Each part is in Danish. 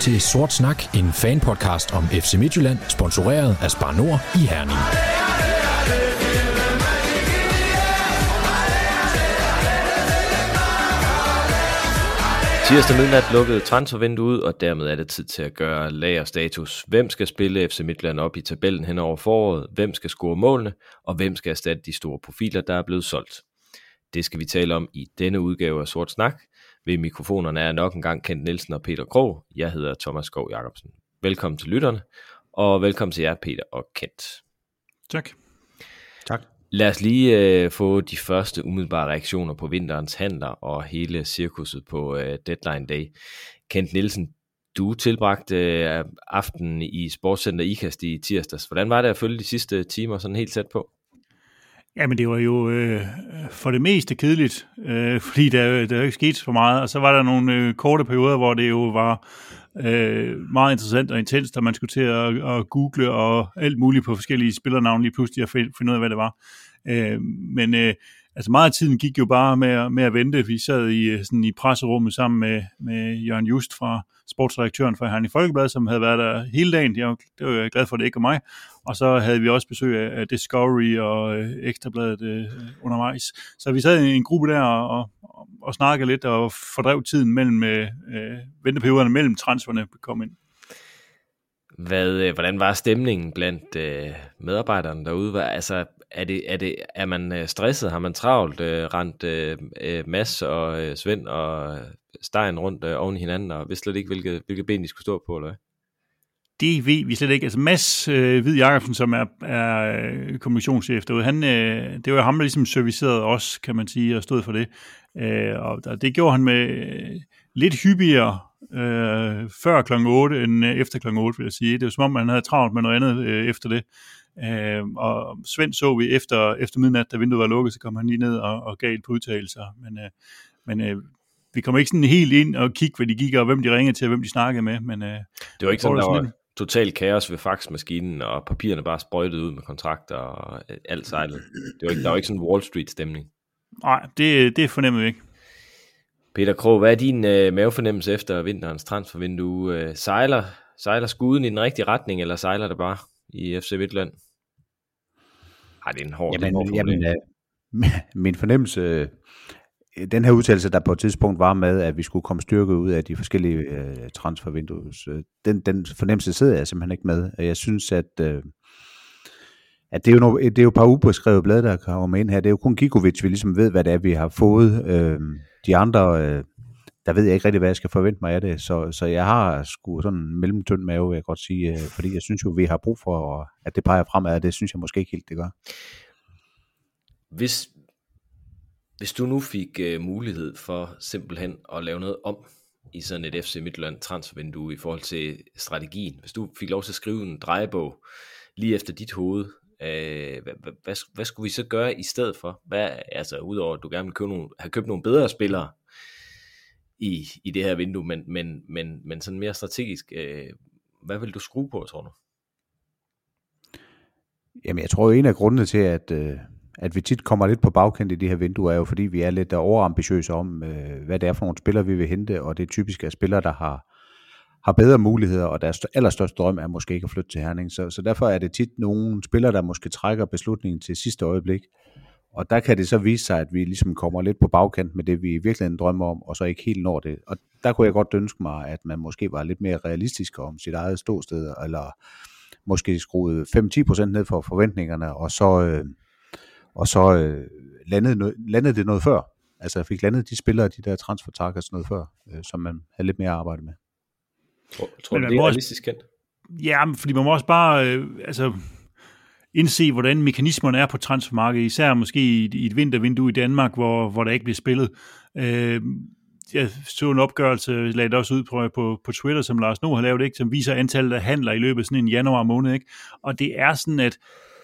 Til Sort Snak, en fanpodcast om FC Midtjylland, sponsoreret af Spar Nord i Herning. Tirsdag midnat lukkede transfervinduet, og dermed er det tid til at gøre lagerstatus. Hvem skal spille FC Midtjylland op i tabellen hen over foråret? Hvem skal score målene? Og hvem skal erstatte de store profiler, der er blevet solgt? Det skal vi tale om i denne udgave af Sort Snak. Ved mikrofonerne er nok en gang Kent Nielsen og Peter Krog. Jeg hedder Thomas Skov Jacobsen. Velkommen til lytterne, og velkommen til jer, Peter og Kent. Tak. Tak. Lad os lige øh, få de første umiddelbare reaktioner på vinterens handler og hele cirkuset på øh, deadline day. Kent Nielsen, du tilbragte øh, aftenen i Sportscenter IKAST i tirsdags. Hvordan var det at følge de sidste timer sådan helt tæt på? Jamen, det var jo øh, for det meste kedeligt, øh, fordi der, der ikke skete for meget. Og så var der nogle øh, korte perioder, hvor det jo var øh, meget interessant og intenst, og man skulle til at, at google og alt muligt på forskellige spillernavne lige pludselig og finde ud af, hvad det var. Øh, men øh, altså meget af tiden gik jo bare med, med at vente. Vi sad i, øh, sådan i presserummet sammen med, med Jørgen Just fra sportsredaktøren fra Herning Folkeblad, som havde været der hele dagen. Jeg var, det var jeg glad for, at det ikke var mig. Og så havde vi også besøg af Discovery og øh, Ekstrabladet øh, undervejs. Så vi sad i en gruppe der og, og, og snakkede lidt og fordrev tiden mellem øh, øh venteperioderne mellem transferne kom ind. Hvad, øh, hvordan var stemningen blandt øh, medarbejderne derude? Altså, er, det, er, det, er man øh, stresset? Har man travlt? Øh, rent øh, øh, Mads og øh, Svend og Stein rundt øh, oven i hinanden, og vidste slet ikke, hvilke, hvilke ben de skulle stå på, eller hvad? Det ved vi slet ikke. Altså Mads øh, Hvid Jacobsen, som er, er kommissionschef derude, han, øh, det var ham, der ligesom servicerede os, kan man sige, og stod for det. Øh, og det gjorde han med øh, lidt hyppigere øh, før kl. 8 end efter kl. 8, vil jeg sige. Det var som om, han havde travlt med noget andet øh, efter det. Øh, og Svend så vi efter, efter midnat, da vinduet var lukket, så kom han lige ned og, og gav et på udtalelser. Men, øh, men øh, vi kom ikke sådan helt ind og kigge, hvad de gik, og hvem de ringede til, og hvem de snakkede med. Men, øh, det var ikke sådan, der var total kaos ved faxmaskinen, og papirerne bare sprøjtede ud med kontrakter og alt sejlet. Det var ikke, der var ikke sådan en Wall Street-stemning. Nej, det, det fornemmede vi ikke. Peter Krog, hvad er din øh, mavefornemmelse efter vinterens transfervindue? Øh, sejler, sejler skuden i den rigtige retning, eller sejler det bare i FC Midtland? Ej, det er en hård, jamen, hård jamen, øh, min fornemmelse, øh, Øh, den her udtalelse, der på et tidspunkt var med, at vi skulle komme styrket ud af de forskellige øh, transfervinduer, øh, den, den fornemmelse sidder jeg simpelthen ikke med. Jeg synes, at, øh, at det, er jo no, det er jo et par ubeskrevet blade, der kommer ind her. Det er jo kun Gikovic, vi ligesom ved, hvad det er, vi har fået. Øh, de andre, øh, der ved jeg ikke rigtig, hvad jeg skal forvente mig af det. Så, så jeg har sgu sådan en mellemtynd mave, vil jeg godt sige, øh, fordi jeg synes jo, vi har brug for, at det peger fremad, og det synes jeg måske ikke helt, det gør. Hvis, hvis du nu fik øh, mulighed for simpelthen at lave noget om i sådan et FC Midtjylland transfervindue i forhold til strategien, hvis du fik lov til at skrive en drejebog lige efter dit hoved, øh, hvad, hvad, hvad, skulle vi så gøre i stedet for? Hvad, altså udover at du gerne vil købe nogle, have købt nogle bedre spillere i, i det her vindue, men, men, men, men sådan mere strategisk, øh, hvad vil du skrue på, tror du? Jamen jeg tror jo en af grundene til, at, øh, at vi tit kommer lidt på bagkant i de her vinduer, er jo fordi, vi er lidt overambitiøse om, øh, hvad det er for nogle spillere, vi vil hente, og det er typisk er spillere, der har, har bedre muligheder, og deres allerstørste drøm er måske ikke at flytte til Herning. Så, så derfor er det tit nogle spillere, der måske trækker beslutningen til sidste øjeblik. Og der kan det så vise sig, at vi ligesom kommer lidt på bagkant med det, vi i virkeligheden drømmer om, og så ikke helt når det. Og der kunne jeg godt ønske mig, at man måske var lidt mere realistisk om sit eget ståsted, eller måske skruede 5-10% ned for forventningerne, og så... Øh, og så øh, landede, landede det noget før. Altså jeg fik landet de spillere, de der transfer targets noget før, øh, som man havde lidt mere arbejde med. Tror, tror du, det er realistisk kendt? Ja, fordi man må også bare øh, altså, indse, hvordan mekanismerne er på transfermarkedet, især måske i, i et vintervindue i Danmark, hvor, hvor der ikke bliver spillet. Øh, jeg så en opgørelse, jeg lagde det også ud på, på, på Twitter, som Lars Nu har lavet, ikke, som viser antallet af handler i løbet af sådan en januar måned. Ikke? Og det er sådan, at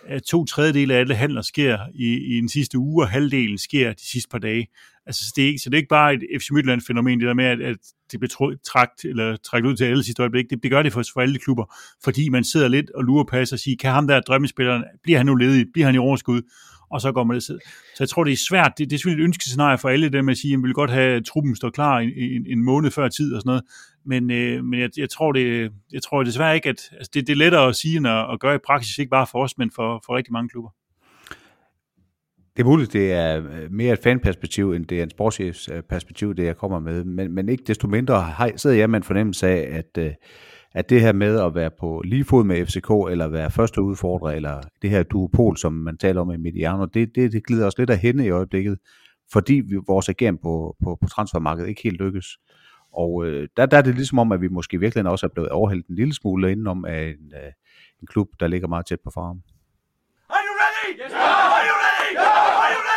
at to tredjedele af alle handler sker i, i den sidste uge, og halvdelen sker de sidste par dage. Altså, det er ikke, så det er ikke bare et FC Midtjylland-fænomen, det der med, at, at det bliver trakt, eller trækket ud til alle sidste øjeblik. Det, det gør det for, for alle klubber, fordi man sidder lidt og lurer på altså, og siger, kan ham der drømmespilleren, bliver han nu ledig, bliver han i overskud? og så går man det. Så jeg tror, det er svært. Det, det er selvfølgelig et ønskescenarie for alle dem at sige, at vi vil godt have, at truppen står klar en, en, en måned før tid og sådan noget. Men, øh, men jeg, jeg, tror det, jeg tror desværre ikke, at altså det, det er lettere at sige end at, at gøre i praksis, ikke bare for os, men for, for rigtig mange klubber. Det er muligt, det er øh, mere et fanperspektiv, end det er en sportschefs øh, perspektiv, det jeg kommer med. Men, men ikke desto mindre har, sidder jeg med en fornemmelse af, at, øh, at det her med at være på lige fod med FCK, eller være første udfordrer, eller det her duopol, som man taler om i Mediano, det, det, det glider os lidt af hende i øjeblikket, fordi vi, vores agent på, på, på transfermarkedet ikke helt lykkes. Og øh, der, der er det ligesom om, at vi måske virkelig også er blevet overhældt en lille smule indenom af en, øh, en klub, der ligger meget tæt på farmen. Are you ready? Yes, Are you ready? Are you ready?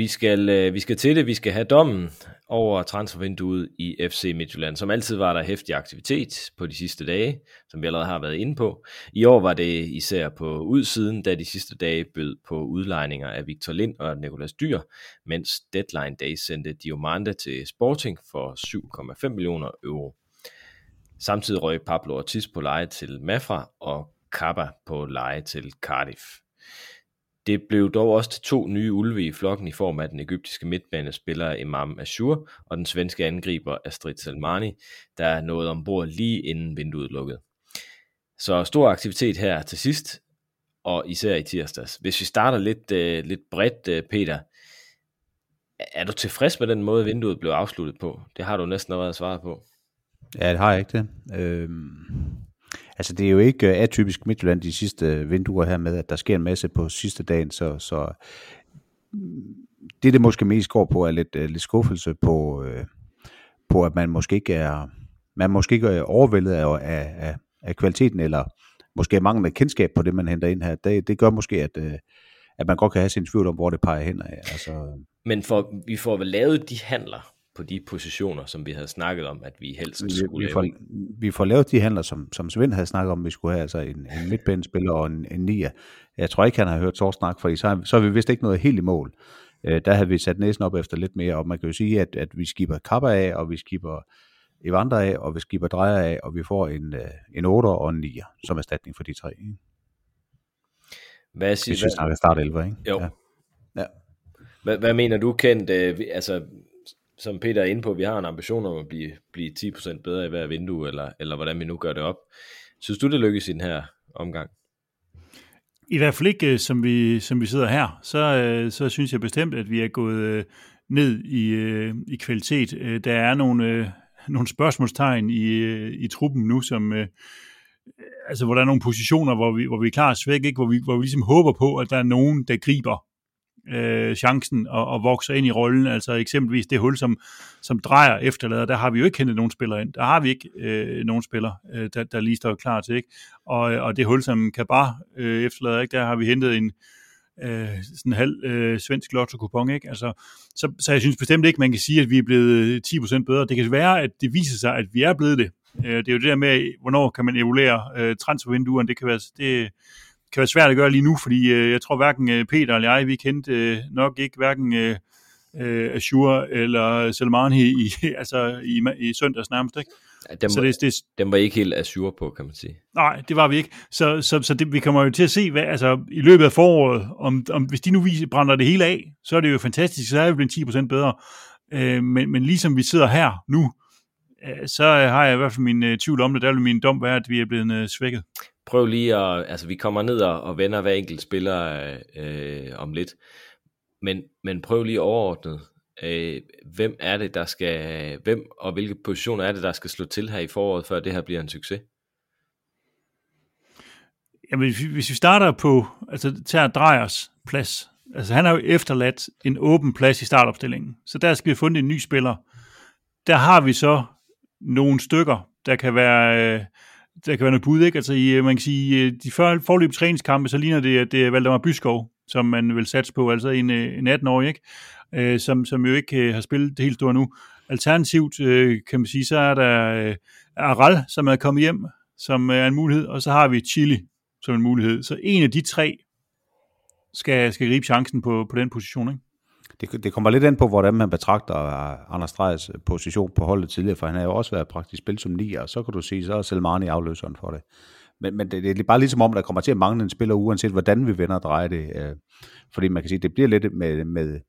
Vi skal, øh, vi skal til det, vi skal have dommen over transfervinduet i FC Midtjylland. Som altid var der hæftig aktivitet på de sidste dage, som vi allerede har været inde på. I år var det især på udsiden, da de sidste dage bød på udlejninger af Victor Lind og Nikolas Dyr, mens Deadline Day sendte Diomande til Sporting for 7,5 millioner euro. Samtidig røg Pablo Ortiz på leje til Mafra og Kappa på leje til Cardiff. Det blev dog også til to nye ulve i flokken i form af den egyptiske midtbanespiller Imam Ashur og den svenske angriber Astrid Salmani, der nåede ombord lige inden vinduet lukkede. Så stor aktivitet her til sidst, og især i tirsdags. Hvis vi starter lidt, øh, lidt bredt, øh, Peter, er du tilfreds med den måde, vinduet blev afsluttet på? Det har du næsten allerede svaret på. Ja, det har jeg ikke det. Øhm, Altså det er jo ikke øh, atypisk Midtjylland de sidste øh, vinduer her med, at der sker en masse på sidste dagen, så, så mm, det det måske mest går på er lidt, øh, lidt skuffelse på, på at man måske ikke er, man måske ikke er overvældet af, af, af, af kvaliteten, eller måske mangler kendskab på det, man henter ind her. Det, det gør måske, at, at man godt kan have sin tvivl om, hvor det peger hen af. Altså, Men for, vi får vel lavet de handler, på de positioner, som vi havde snakket om, at vi helst skulle vi, vi får, lave. Vi får lavet de handler, som, som Svend havde snakket om, vi skulle have, altså en, en midtbanespiller og en, en nier. Jeg tror ikke, han har hørt så snak, fordi så, så har vi vist ikke noget helt i mål. Øh, der havde vi sat næsen op efter lidt mere, og man kan jo sige, at, at vi skipper Kappa af, og vi skipper Evander af, og vi skipper Drejer af, og vi får en, øh, en 8 og en 9 som erstatning for de tre. Hvad siger, Hvis vi snakker start 11, ikke? Jo. Ja. ja. Hvad, hvad mener du, Kent? Øh, altså, som Peter er inde på, vi har en ambition om at blive, blive 10% bedre i hver vindue, eller, eller hvordan vi nu gør det op. Synes du, det lykkes i den her omgang? I hvert fald ikke, øh, som vi, som vi sidder her. Så, øh, så synes jeg bestemt, at vi er gået øh, ned i, i kvalitet. Der er nogle, nogle spørgsmålstegn i, i truppen nu, som altså hvor der er nogle positioner, hvor vi, hvor vi er klar svæk, ikke? Hvor, vi, hvor vi ligesom håber på, at der er nogen, der griber øh, chancen og, og vokser ind i rollen. Altså eksempelvis det hul, som, som drejer efterlader, der har vi jo ikke hentet nogen spillere ind. Der har vi ikke øh, nogen spillere, øh, der, der lige står klar til. Ikke? Og, og det hul, som Kabar øh, efterlader, ikke? der har vi hentet en øh, sådan en halv øh, svensk lotto-kupon. Ikke? Altså, så, så jeg synes bestemt ikke, man kan sige, at vi er blevet øh, 10% bedre. Det kan være, at det viser sig, at vi er blevet det. Øh, det er jo det der med, hvornår kan man evaluere øh, transfervinduerne. Det kan være... Det, kan være svært at gøre lige nu, fordi øh, jeg tror hverken øh, Peter eller jeg, vi kendte øh, nok ikke hverken øh, øh, Azure eller Selmani i, altså i, i søndags nærmest, ikke? Ja, dem, så det, det, dem var ikke helt Azure på, kan man sige. Nej, det var vi ikke. Så, så, så det, vi kommer jo til at se, hvad, altså i løbet af foråret, om, om hvis de nu brænder det hele af, så er det jo fantastisk, så er vi blevet 10% bedre. Øh, men, men ligesom vi sidder her nu, så har jeg i hvert fald min øh, tvivl om det. Der vil min dom være, at vi er blevet øh, svækket prøv lige at, altså vi kommer ned og, og vender hver enkelt spiller øh, om lidt, men, men prøv lige overordnet, øh, hvem er det, der skal, hvem og hvilke positioner er det, der skal slå til her i foråret, før det her bliver en succes? Jamen, hvis vi starter på, altså tager Drejers plads, altså han har jo efterladt en åben plads i startopstillingen, så der skal vi have fundet en ny spiller. Der har vi så nogle stykker, der kan være, øh, der kan være noget bud, ikke? Altså, i, øh, man kan sige, øh, de før, træningskampe, så ligner det, at det er Valdemar Byskov, som man vil satse på, altså en, øh, en 18-årig, ikke? Øh, som, som jo ikke øh, har spillet det helt store nu. Alternativt, øh, kan man sige, så er der øh, Aral, som er kommet hjem, som er en mulighed, og så har vi Chili, som en mulighed. Så en af de tre skal, skal gribe chancen på, på den position, ikke? Det, det kommer lidt ind på, hvordan man betragter øh, Anders Strejs øh, position på holdet tidligere, for han har jo også været praktisk spil som nier, og så kan du sige, så er Selmani afløseren for det. Men, men det, det er bare ligesom om, der kommer til at mangle en spiller, uanset hvordan vi vender og drejer det. Øh, fordi man kan sige, det bliver lidt med, med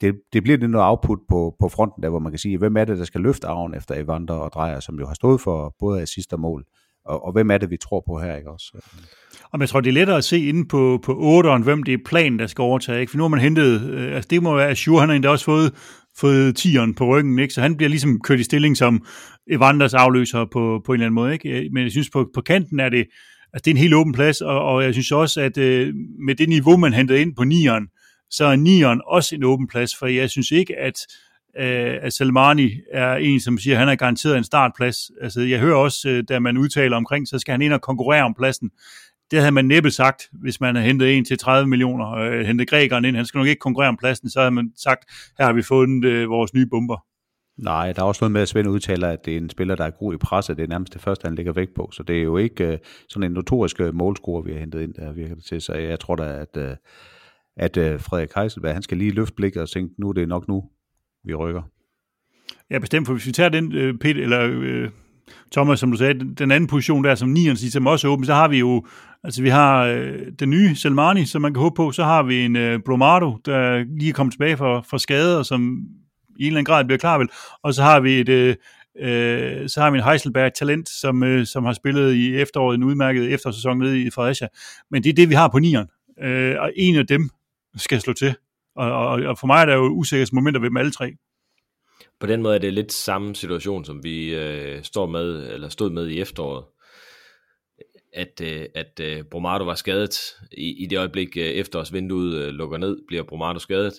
det, det bliver lidt noget output på, på fronten, der hvor man kan sige, hvem er det, der skal løfte arven efter Evander og Drejer, som jo har stået for både assist og mål. Og, og hvem er det, vi tror på her, ikke også? Og jeg tror, det er lettere at se inde på, på 8'eren, hvem det er planen, der skal overtage. Ikke? For nu har man hentet, øh, altså det må være Azure, han har endda også fået, fået 10'eren på ryggen, ikke? så han bliver ligesom kørt i stilling som Evanders afløser på, på en eller anden måde. Ikke? Øh, men jeg synes, på, på kanten er det, altså det er en helt åben plads, og, og jeg synes også, at øh, med det niveau, man hentede ind på 9'eren, så er 9'eren også en åben plads, for jeg synes ikke, at øh, at Salmani er en, som siger, at han er garanteret en startplads. Altså, jeg hører også, øh, da man udtaler omkring, så skal han ind og konkurrere om pladsen. Det havde man næppe sagt, hvis man havde hentet en til 30 millioner, øh, hentet grækeren ind. Han skal nok ikke konkurrere om pladsen. Så havde man sagt, her har vi fundet øh, vores nye bomber. Nej, der er også noget med, at Svend udtaler, at det er en spiller, der er god i presset. Det er nærmest det første, han lægger vægt på. Så det er jo ikke øh, sådan en notorisk øh, målscorer, vi har hentet ind, der virker det til. Så jeg tror da, at, øh, at øh, Frederik Heiselberg, han skal lige løfte blikket og tænke, nu er det nok nu, vi rykker. Ja, bestemt, for hvis vi tager den, øh, Peter, eller øh, Thomas, som du sagde, den anden position der, som nieren som også er åben, så har vi jo, altså vi har øh, den nye Selmani, som man kan håbe på, så har vi en øh, Bromado, der lige er kommet tilbage fra, fra skade, og som i en eller anden grad bliver klar vel, og så har vi et, øh, øh, så har vi en Heiselberg talent, som, øh, som har spillet i efteråret en udmærket eftersæson nede i Fredericia, men det er det, vi har på nieren, øh, og en af dem skal slå til, og, og, og for mig er der jo usikkerhedsmomenter momenter ved dem alle tre. På den måde er det lidt samme situation, som vi øh, står med, eller stod med i efteråret. At, øh, at øh, Bromado var skadet i, i det øjeblik, øh, efterårsvinduet øh, lukker ned, bliver Bromado skadet,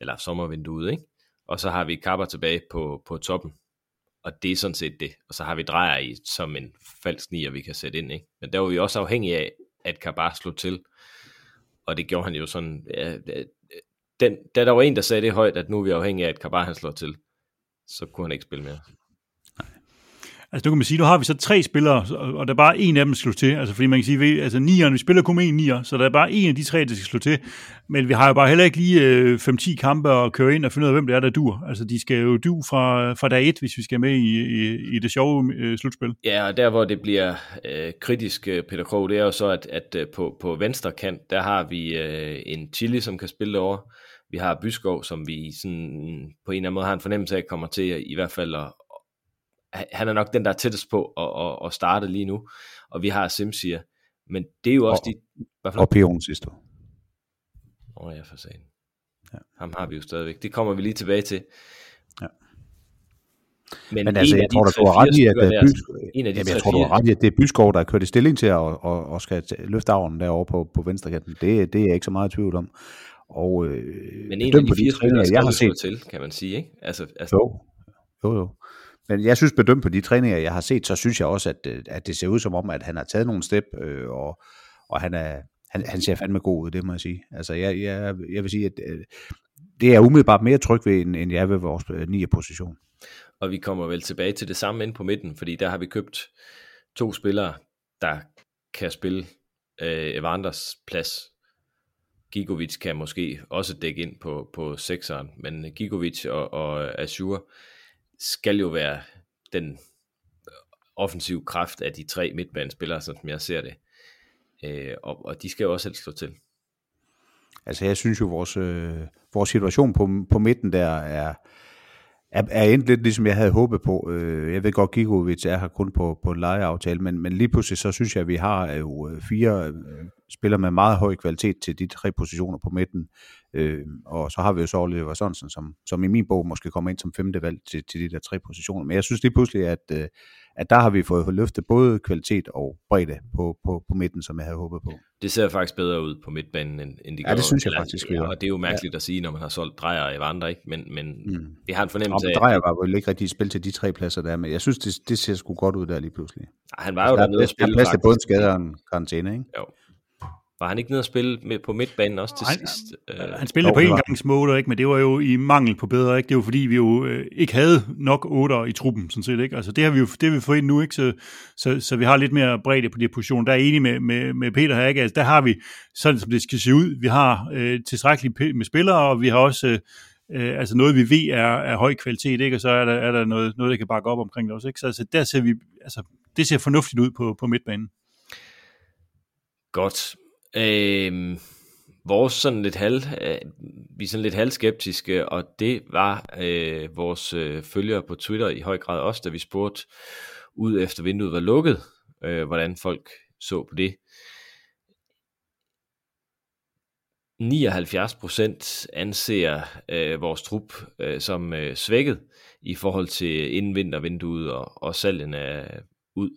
eller sommervinduet, ikke? Og så har vi Kapper tilbage på, på toppen, og det er sådan set det. Og så har vi drejer i som en falsk nier, vi kan sætte ind, ikke? Men der var vi også afhængige af, at Kabar slog til, og det gjorde han jo sådan, ja, øh, øh, den, da der var en, der sagde det højt, at nu er vi afhængige af, at Kabar han slår til, så kunne han ikke spille mere. Altså nu kan man sige, nu har vi så tre spillere, og der er bare en af dem, der slår til. Altså fordi man kan sige, vi, altså nieren, vi spiller kun en nier, så der er bare en af de tre, der skal slå til. Men vi har jo bare heller ikke lige øh, 5-10 kampe at køre ind og finde ud af, hvem det er, der dur. Altså de skal jo du fra, fra dag et, hvis vi skal med i, i, i det sjove øh, slutspil. Ja, og der hvor det bliver øh, kritisk, øh, Peter Krog, det er jo så, at, at øh, på, på venstre kant, der har vi øh, en Chili, som kan spille over. Vi har Byskov, som vi sådan, på en eller anden måde har en fornemmelse af, kommer til i hvert fald at, han er nok den, der er tættest på at, at, at starte lige nu. Og vi har Simsier. Men det er jo også og, de... Hvad og Pion sidste år. Åh oh, ja, for sagen. Ja. Ham har vi jo stadigvæk. Det kommer vi lige tilbage til. Ja. Men, Men altså, jeg tror, der går ret i, at, By, en af de jamen, jeg tror, du har ret i, at det er Byskov, der er kørt i stilling til at og, og skal løfte arven derovre på, på venstre kanten. Det, det er jeg ikke så meget i tvivl om. Og, øh, Men en af de fire spillere, jeg har set til, kan man sige, ikke? Altså, altså, jo, jo, jo. Men jeg synes bedømt på de træninger, jeg har set, så synes jeg også, at, øh, at det ser ud som om, at han har taget nogle step, øh, og, og han, er, han, han ser fandme god ud, det må jeg sige. Altså, jeg, jeg, jeg vil sige, at øh, det er umiddelbart mere tryg ved, end, end jeg er ved vores øh, 9. position. Og vi kommer vel tilbage til det samme ind på midten, fordi der har vi købt to spillere, der kan spille øh, Evanders plads. Gigovic kan måske også dække ind på, på sekseren, men Gigovic og, og Azure skal jo være den offensiv kraft af de tre midtbanespillere, som jeg ser det. Øh, og, og de skal jo også helst slå til. Altså jeg synes jo, vores, øh, vores situation på, på midten der er, er, er endt lidt ligesom jeg havde håbet på. Øh, jeg ved godt, Gigovic er her kun på, på en lejeaftale, men, men lige pludselig så synes jeg, at vi har øh, jo øh, fire spillere med meget høj kvalitet til de tre positioner på midten. Og så har vi jo så Oliver Sørensen, som, som i min bog måske kommer ind som femte valg til, til de der tre positioner. Men jeg synes lige pludselig, at, at der har vi fået løftet både kvalitet og bredde på, på, på midten, som jeg havde håbet på. Det ser faktisk bedre ud på midtbanen, end, end de Ja, det synes jeg faktisk. Ja, og det er jo mærkeligt ja. at sige, når man har solgt drejer i vandre, ikke? men, men mm. vi har en fornemmelse af... Drejer var vel ikke rigtig spil til de tre pladser der, men jeg synes, det, det ser sgu godt ud der lige pludselig. Han var jo altså, dernede og spille. Der er plads til både skade og en karantæne, ikke? Jo. Var han ikke nede og spille med på midtbanen også til han, sidst? Øh, han spillede på engangsmål, ikke? men det var jo i mangel på bedre. Ikke? Det var fordi, vi jo øh, ikke havde nok otter i truppen, sådan set. Ikke? Altså, det har vi jo det har vi fået ind nu, ikke? Så, så, så, vi har lidt mere bredde på de her positioner. Der er enig med, med, med Peter her. Ikke? Altså, der har vi, sådan som det skal se ud, vi har øh, tilstrækkeligt med spillere, og vi har også... Øh, øh, altså noget, vi ved er, er høj kvalitet, ikke? og så er der, er der noget, noget, der kan bakke op omkring det også. Ikke? Så altså, der ser vi, altså, det ser fornuftigt ud på, på midtbanen. Godt. Øh, vores sådan lidt halv, øh, vi er sådan lidt halvskeptiske, og det var øh, vores øh, følgere på Twitter i høj grad også, da vi spurgte ud efter vinduet var lukket, øh, hvordan folk så på det. 79% anser øh, vores trup øh, som øh, svækket i forhold til inden vintervinduet og, og salgen af øh, ud.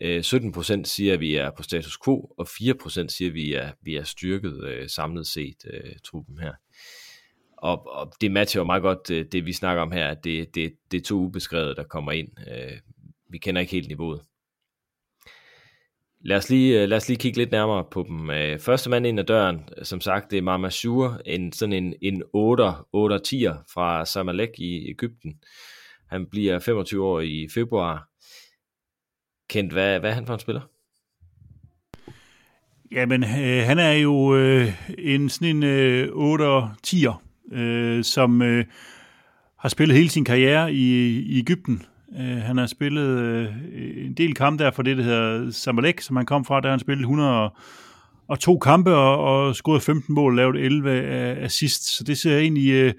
Øh, 17% siger, at vi er på status quo, og 4% siger, at vi er, vi er styrket øh, samlet set øh, truppen her. Og, og det matcher jo meget godt øh, det, vi snakker om her, at det, det, det er to ubeskrevet, der kommer ind. Øh, vi kender ikke helt niveauet. Lad os lige, øh, lad os lige kigge lidt nærmere på dem. Øh, første mand ind ad døren, som sagt, det er Mama Shur, en, sådan en, en 8'er, 8 10'er fra Samalek i Ægypten. Han bliver 25 år i februar. Kent, hvad, hvad er han for en spiller? Jamen, øh, han er jo øh, en sådan en øh, 8'er 10'er, øh, som øh, har spillet hele sin karriere i, i Ægypten. Øh, han har spillet øh, en del kampe der for det, der hedder Samalek, som han kom fra, der han spillet 100 og to kampe og, og scoret 15 mål, lavet 11 øh, assist, så det ser egentlig øh,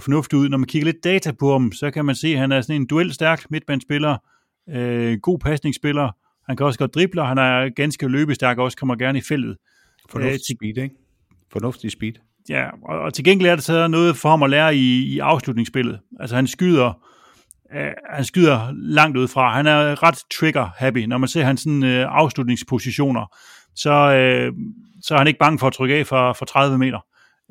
fornuftigt ud. Når man kigger lidt data på ham, så kan man se, at han er sådan en duelstærk midtbandspiller, øh, god pasningsspiller, han kan også godt drible, han er ganske løbestærk og også kommer gerne i feltet. Fornuftig øh, speed, ikke? Fornuftig speed. Ja, og, og til gengæld er det så noget for ham at lære i, i afslutningsspillet. Altså han skyder øh, han skyder langt ud fra. Han er ret trigger-happy. Når man ser hans sådan, øh, afslutningspositioner, så, øh, så er han ikke bange for at trykke af for, for 30 meter.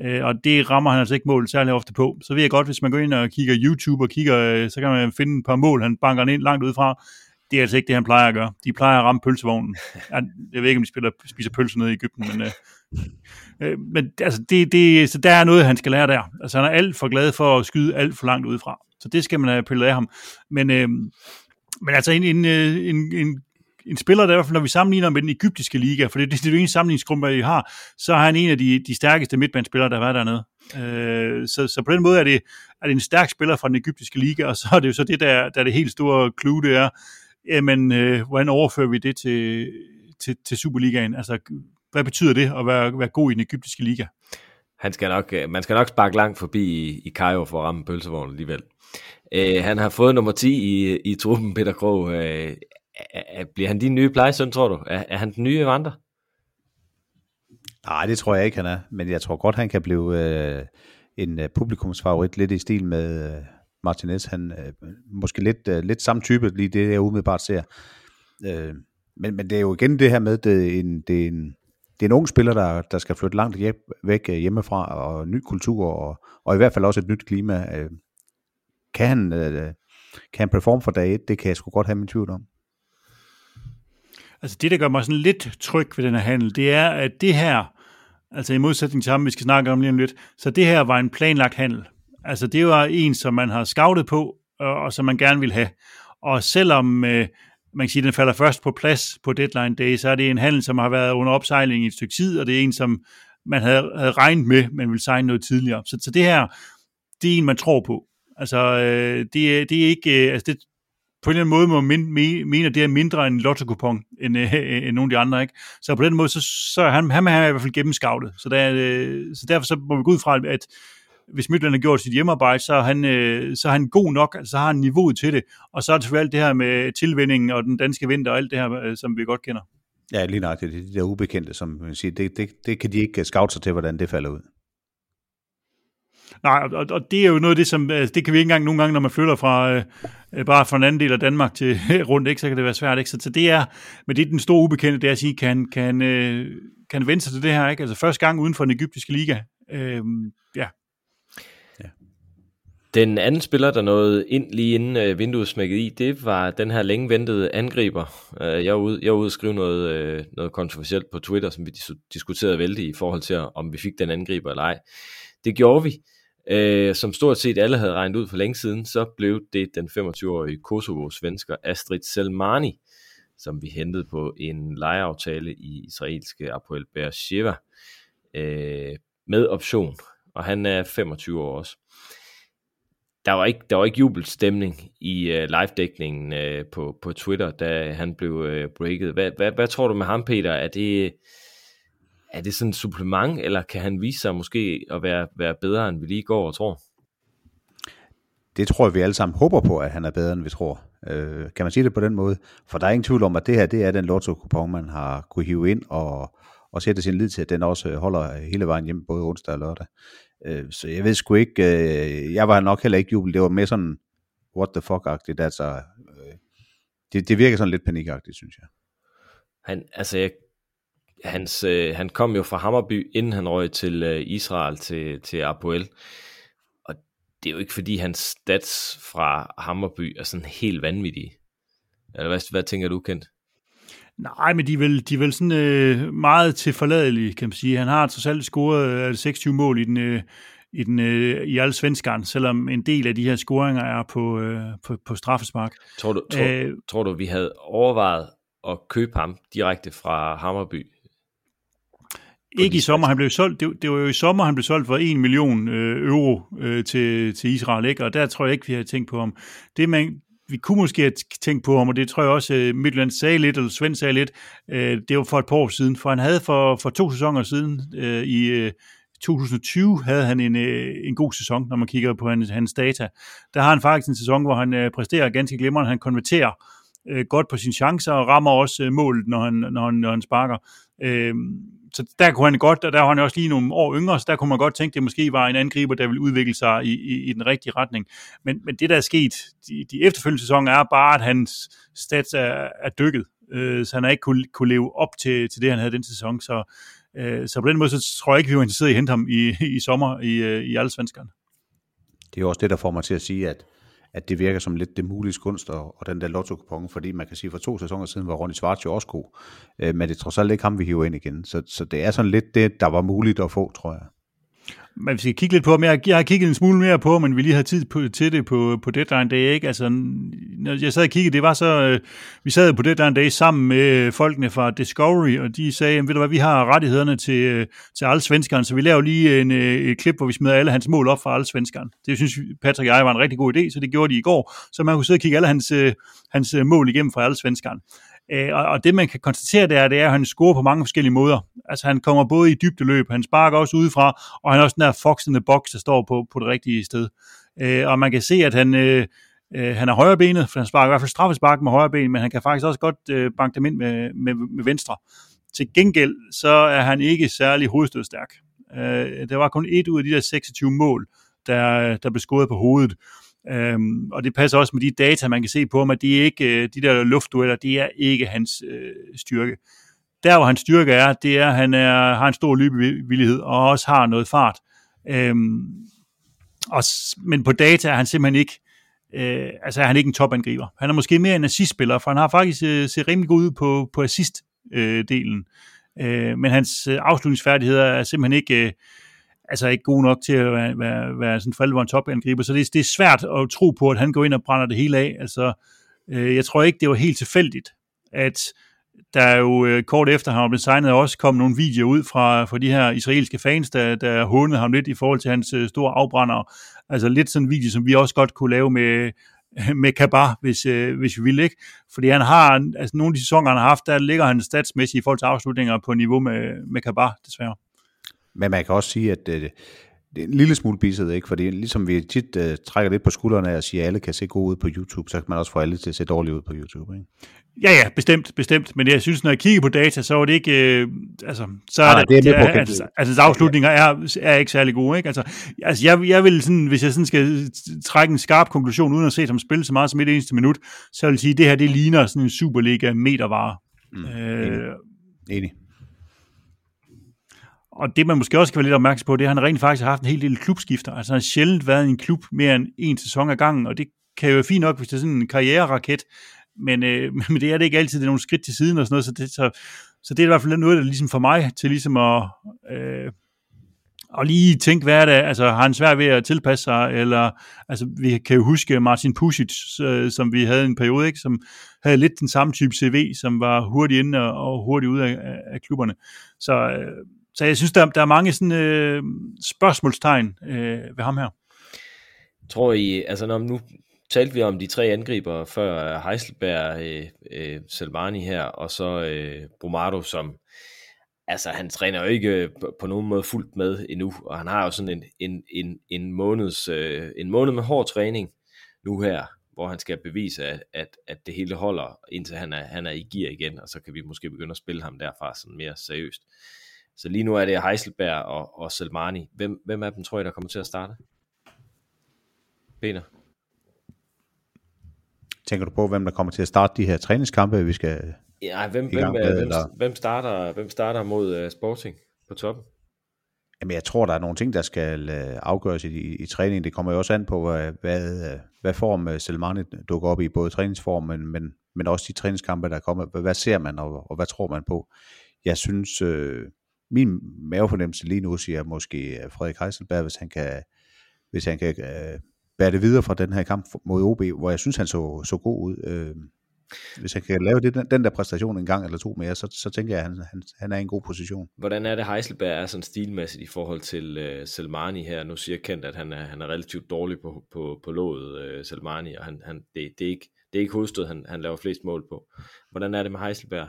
Øh, og det rammer han altså ikke mål særlig ofte på. Så ved jeg godt, hvis man går ind og kigger YouTube og kigger, øh, så kan man finde et par mål, han banker ind langt ud fra. Det er altså ikke det, han plejer at gøre. De plejer at ramme pølsevognen. Jeg ved ikke, om de spiller, spiser pølser nede i Ægypten, men, øh, øh, men altså, det, det, så der er noget, han skal lære der. Altså, han er alt for glad for at skyde alt for langt udefra. Så det skal man have pillet af ham. Men, øh, men altså en, en, øh, en, en, en spiller, der i hvert fald, når vi sammenligner med den egyptiske liga, for det, det, det er jo en sammenligningsgruppe, vi har, så er han en af de, de stærkeste midtbandspillere, der har været dernede. Øh, så, så på den måde er det, er det en stærk spiller fra den egyptiske liga, og så er det jo så det, der, der er det helt store clue, det er, jamen, øh, hvordan overfører vi det til, til, til Superligaen? Altså, hvad betyder det at være, være god i den egyptiske liga? Han skal nok, øh, man skal nok sparke langt forbi i, i Cairo for at ramme pølsevognen alligevel. Øh, han har fået nummer 10 i, i truppen, Peter Krog. Øh, bliver han din nye plejesøn, tror du? Er, er han den nye Evander? Nej, det tror jeg ikke, han er. Men jeg tror godt, han kan blive øh, en øh, publikumsfavorit, lidt i stil med øh, Martinez. Han øh, måske lidt, øh, lidt samme type, lige det, jeg umiddelbart ser. Øh, men, men det er jo igen det her med, det er en, det er en, det er en ung spiller, der, der skal flytte langt hjem, væk øh, hjemmefra, og ny kultur, og, og i hvert fald også et nyt klima. Øh, kan han, øh, kan han performe for dag 1? Det kan jeg sgu godt have min tvivl om. Altså det, der gør mig sådan lidt tryg ved den her handel, det er, at det her, altså i modsætning til ham, vi skal snakke om lige om lidt, så det her var en planlagt handel. Altså det var en, som man har scoutet på, og, og som man gerne vil have. Og selvom øh, man kan sige, at den falder først på plads på deadline day, så er det en handel, som har været under opsejling i et stykke tid, og det er en, som man havde, havde regnet med, man ville signe noget tidligere. Så, så det her, det er en, man tror på. Altså, øh, det, det er ikke... Øh, altså, det, på en eller anden måde må min, me, mener, det er mindre end en lotto end, øh, øh end nogle af de andre. Ikke? Så på den måde, så, så er han, han er i hvert fald gennemskavlet. Så, der, øh, så derfor så må vi gå ud fra, at hvis Midtland har gjort sit hjemmearbejde, så er han, øh, så er han god nok, altså så har han niveauet til det. Og så er det selvfølgelig alt det her med tilvændingen og den danske vinter og alt det her, øh, som vi godt kender. Ja, lige nok. Det, er det der ubekendte, som man siger. Det, det, det kan de ikke øh, scoute sig til, hvordan det falder ud. Nej, og, og det er jo noget af det, som altså, det kan vi ikke engang nogle gange, når man flytter fra øh, øh bare fra en anden del af Danmark til rundt, ikke, så kan det være svært. Ikke? Så, så det er, men det er den store ubekendte, det er at sige, kan, kan, øh, kan vende sig til det her, ikke? Altså første gang uden for den egyptiske liga. Øh, ja. ja. Den anden spiller, der nåede ind lige inden øh, vinduet smækkede i, det var den her længe ventede angriber. Øh, jeg, var ude, jeg var ude og skrive noget, øh, noget kontroversielt på Twitter, som vi dis- diskuterede vældig i forhold til, om vi fik den angriber eller ej. Det gjorde vi. Øh, som stort set alle havde regnet ud for længe siden, så blev det den 25-årige Kosovo-svensker Astrid Selmani, som vi hentede på en lejeaftale i israelske Apoel Beersheba øh, med option, og han er 25 år også der var ikke, der var ikke jubelstemning i øh, live-dækningen øh, på, på Twitter, da han blev øh, breaket. Hvad, hvad, hvad tror du med ham, Peter? Er det, er det sådan et supplement, eller kan han vise sig måske at være, være bedre, end vi lige går og tror? Det tror jeg, vi alle sammen håber på, at han er bedre, end vi tror. Øh, kan man sige det på den måde? For der er ingen tvivl om, at det her det er den lotto-kupon, man har kunne hive ind og, og sætte sin lid til, at den også holder hele vejen hjem, både onsdag og lørdag. Øh, så jeg ved sgu ikke, øh, jeg var nok heller ikke jubel, det var mere sådan, what the fuck-agtigt, altså, øh, det, det virker sådan lidt panikagtigt, synes jeg. Han, altså, jeg, hans, øh, han kom jo fra Hammerby, inden han røg til øh, Israel, til, til Apoel, og det er jo ikke fordi hans stats fra Hammerby er sådan helt vanvittige. Eller hvad, hvad tænker du, Kent? Nej, men de er vel, de er vel sådan øh, meget til forladelige, kan man sige. Han har trods alt scoret øh, 26 mål i den, øh, i, den, øh, i alle svenskerne, selvom en del af de her scoringer er på, øh, på, på straffespark. Tror du, tror, øh, tror du, vi havde overvejet at købe ham direkte fra Hammerby? Ikke i sommer, han blev solgt, det, det var jo i sommer, han blev solgt for 1 million øh, euro øh, til, til Israel, ikke? og der tror jeg ikke, vi har tænkt på ham. Det, man, vi kunne måske have tænkt på ham, og det tror jeg også, uh, Midtjylland sagde lidt, eller Svend sagde lidt, uh, det var for et par år siden, for han havde for, for to sæsoner siden uh, i uh, 2020 havde han en, en god sæson, når man kigger på hans, hans data. Der har han faktisk en sæson, hvor han uh, præsterer ganske glimrende, han konverterer uh, godt på sine chancer og rammer også uh, målet, når han, når han, når han sparker. Uh, så der kunne han godt, og der var han også lige nogle år yngre, så der kunne man godt tænke, at det måske var en angriber, der ville udvikle sig i, i, i den rigtige retning. Men, men det, der er sket de, de efterfølgende sæsoner, er bare, at hans stats er, er dykket, øh, så han har ikke kunne, kunne leve op til, til det, han havde den sæson. Så, øh, så på den måde, så tror jeg ikke, vi var interesseret i at hente ham i, i sommer i, øh, i alle svenskerne. Det er også det, der får mig til at sige, at at det virker som lidt det mulige kunst og, og den der lotto fordi man kan sige, for to sæsoner siden var Ronny Schwarz jo også god, øh, men det er trods alt ikke ham, vi hiver ind igen. Så, så det er sådan lidt det, der var muligt at få, tror jeg. Men vi skal kigge lidt på men Jeg, jeg har kigget en smule mere på, men vi lige har tid på, til det på, på deadline day. Ikke? Altså, når jeg sad og kiggede, det var så, øh, vi sad på deadline day sammen med øh, folkene fra Discovery, og de sagde, ved du hvad, vi har rettighederne til, øh, til alle svenskerne, så vi laver lige en, øh, et klip, hvor vi smider alle hans mål op for alle svenskerne. Det synes Patrick og jeg var en rigtig god idé, så det gjorde de i går, så man kunne sidde og kigge alle hans, øh, hans øh, mål igennem for alle svenskerne. Øh, og, og det man kan konstatere, det er, det er, at han scorer på mange forskellige måder. Altså han kommer både i dybdeløb, han sparker også udefra, og han er også den der fox in the box, der står på, på det rigtige sted. Øh, og man kan se, at han, øh, øh, han er højrebenet, for han sparker i hvert fald straffespark med højre ben, men han kan faktisk også godt øh, banke dem ind med, med, med venstre. Til gengæld, så er han ikke særlig hovedstødstærk. Øh, der var kun et ud af de der 26 mål, der, der blev scoret på hovedet. Øhm, og det passer også med de data, man kan se på ham, at de, er ikke, øh, de der luftdueller, det er ikke hans øh, styrke. Der, hvor hans styrke er, det er, at han er, har en stor løbevillighed og også har noget fart. Øhm, og, men på data er han simpelthen ikke, øh, altså er han ikke en topangriber. Han er måske mere en assistspiller, for han har faktisk øh, set rimelig god ud på, på assist-delen. Øh, øh, men hans øh, afslutningsfærdigheder er simpelthen ikke... Øh, altså ikke god nok til at være, være, være sådan for alvor en topangriber, så det, det er svært at tro på, at han går ind og brænder det hele af. Altså, øh, jeg tror ikke, det var helt tilfældigt, at der jo øh, kort efter han blev signet også kom nogle videoer ud fra, fra de her israelske fans, der, der hånede ham lidt i forhold til hans øh, store afbrænder. Altså lidt sådan en video, som vi også godt kunne lave med, med Kabar, hvis, øh, hvis vi ville, ikke? Fordi han har, altså nogle af de sæsoner, han har haft, der ligger han statsmæssigt i forhold til afslutninger på niveau med, med Kabar, desværre. Men man kan også sige, at øh, det er en lille smule bisset, ikke? Fordi ligesom vi tit øh, trækker lidt på skuldrene og siger, at alle kan se gode ud på YouTube, så kan man også få alle til at se dårligt ud på YouTube, ikke? Ja, ja, bestemt, bestemt. Men jeg synes, når jeg kigger på data, så er det ikke... Øh, altså, så er det, det er på, altså, altså, afslutninger er, er ikke særlig gode, ikke? Altså, altså jeg, jeg vil sådan, hvis jeg sådan skal trække en skarp konklusion, uden at se ham spille så meget som et eneste minut, så vil jeg sige, at det her, det ligner sådan en Superliga metervare. Mm, øh, enig. enig og det man måske også kan være lidt opmærksom på, det er, at han rent faktisk har haft en hel del klubskifter. Altså han har sjældent været i en klub mere end en sæson ad gangen, og det kan jo være fint nok, hvis det er sådan en karriereraket, men, øh, men det er det ikke altid, det er nogle skridt til siden og sådan noget, så det, så, så det er i hvert fald noget, der ligesom for mig til ligesom at, øh, at lige tænke, hvad er det, altså har han svært ved at tilpasse sig, eller altså vi kan jo huske Martin Pusic, øh, som vi havde en periode, ikke, som havde lidt den samme type CV, som var hurtigt inde og, og hurtigt ud af, af klubberne. Så, øh, så jeg synes, der, der er mange sådan, øh, spørgsmålstegn øh, ved ham her. Tror I, altså når nu talte vi om de tre angriber før øh, Heiselberg, øh, øh, Selvani her, og så øh, Brumado, som altså han træner jo ikke øh, på, på nogen måde fuldt med endnu, og han har jo sådan en, en, en, en, måneds, øh, en måned med hård træning nu her, hvor han skal bevise, at, at, at det hele holder, indtil han er, han er i gear igen, og så kan vi måske begynde at spille ham derfra sådan mere seriøst. Så lige nu er det Heiselberg og, og Selmani. Hvem, hvem af dem tror I, der kommer til at starte? Peter? Tænker du på, hvem der kommer til at starte de her træningskampe, vi skal Ja, hvem, hvem, med, hvem, hvem, starter, hvem starter mod uh, Sporting på toppen? Jamen, jeg tror, der er nogle ting, der skal uh, afgøres i, i, i træningen. Det kommer jo også an på, hvad, hvad, hvad form Selmani dukker op i, både træningsform, men, men, også de træningskampe, der kommer. Hvad ser man, og, og hvad tror man på? Jeg synes, uh, min mavefornemmelse lige nu siger måske øh, Frederik Heiselberg, hvis han kan, hvis han kan øh, bære det videre fra den her kamp mod OB, hvor jeg synes, han så, så god ud. Øh, hvis han kan lave det, den, den der præstation en gang eller to mere, så, så tænker jeg, at han, han, han er i en god position. Hvordan er det, Heiselberg er sådan stilmæssigt i forhold til øh, Selmani her? Nu siger Kent, at han er, han er relativt dårlig på, på, på låget, øh, Selmani, og han, han, det, det, er ikke, det er ikke hovedstød, han, han laver flest mål på. Hvordan er det med Heiselberg?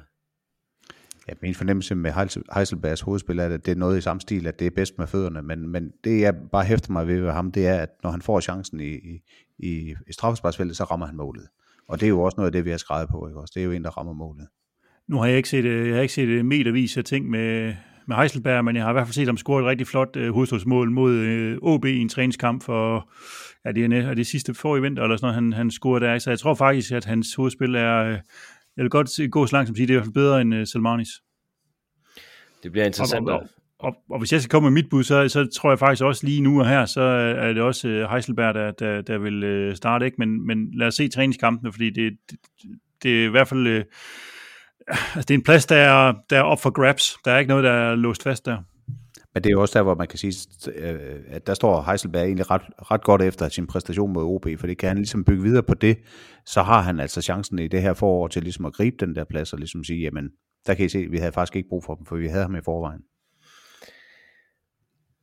Ja, min fornemmelse med Heiselbergs hovedspiller er, at det er noget i samme stil, at det er bedst med fødderne, men, men det jeg bare hæfter mig ved, ved ham, det er, at når han får chancen i, i, i, straffesparksfeltet, så rammer han målet. Og det er jo også noget af det, vi har skrevet på. Ikke? Også det er jo en, der rammer målet. Nu har jeg ikke set, øh, jeg har ikke set øh, metervis af ting med, med Heiselberg, men jeg har i hvert fald set ham score et rigtig flot øh, hovedstolsmål mod øh, OB i en træningskamp for ja, det er, er det sidste for i vinter, eller sådan noget, han, han scorede der. Så jeg tror faktisk, at hans hovedspil er, øh, jeg vil godt gå så langt som sige, det er i hvert fald bedre end uh, Salmanis. Det bliver interessant. Og, og, og, og hvis jeg skal komme med mit bud, så, så tror jeg faktisk også lige nu og her, så er det også uh, Heiselberg, der, der, der vil uh, starte, ikke? Men, men lad os se træningskampene, fordi det, det, det er i hvert fald uh, altså det er en plads, der er, der er op for grabs. Der er ikke noget, der er låst fast der. Men det er jo også der, hvor man kan sige, øh, at der står Heiselberg egentlig ret, ret godt efter sin præstation mod OB, for det kan han ligesom bygge videre på det, så har han altså chancen i det her forår til ligesom at gribe den der plads og ligesom sige, jamen, der kan I se, vi havde faktisk ikke brug for dem, for vi havde ham i forvejen.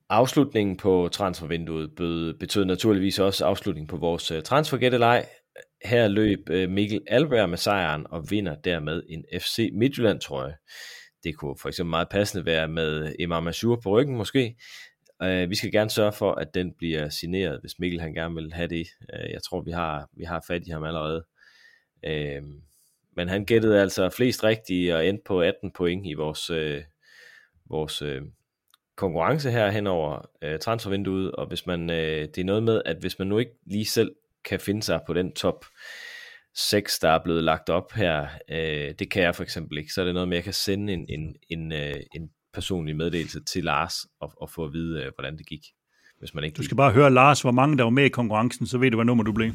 Afslutningen på transfervinduet betød naturligvis også afslutningen på vores øh, transfergættelej. Her løb øh, Mikkel Alberg med sejren og vinder dermed en FC Midtjylland trøje. Det kunne for eksempel meget passende være med Imam Ashur på ryggen måske. Øh, vi skal gerne sørge for, at den bliver signeret, hvis Mikkel han gerne vil have det. Øh, jeg tror, vi har, vi har fat i ham allerede. Øh, men han gættede altså flest rigtige og endte på 18 point i vores, øh, vores konkurrence her hen over øh, transfervinduet, og hvis man, øh, det er noget med, at hvis man nu ikke lige selv kan finde sig på den top 6, der er blevet lagt op her, øh, det kan jeg for eksempel ikke, så er det noget med, at jeg kan sende en, en, en, øh, en personlig meddelelse til Lars og, og få at vide, øh, hvordan det gik. Hvis man ikke du skal bare høre, Lars, hvor mange der var med i konkurrencen, så ved du, hvad nummer du blev.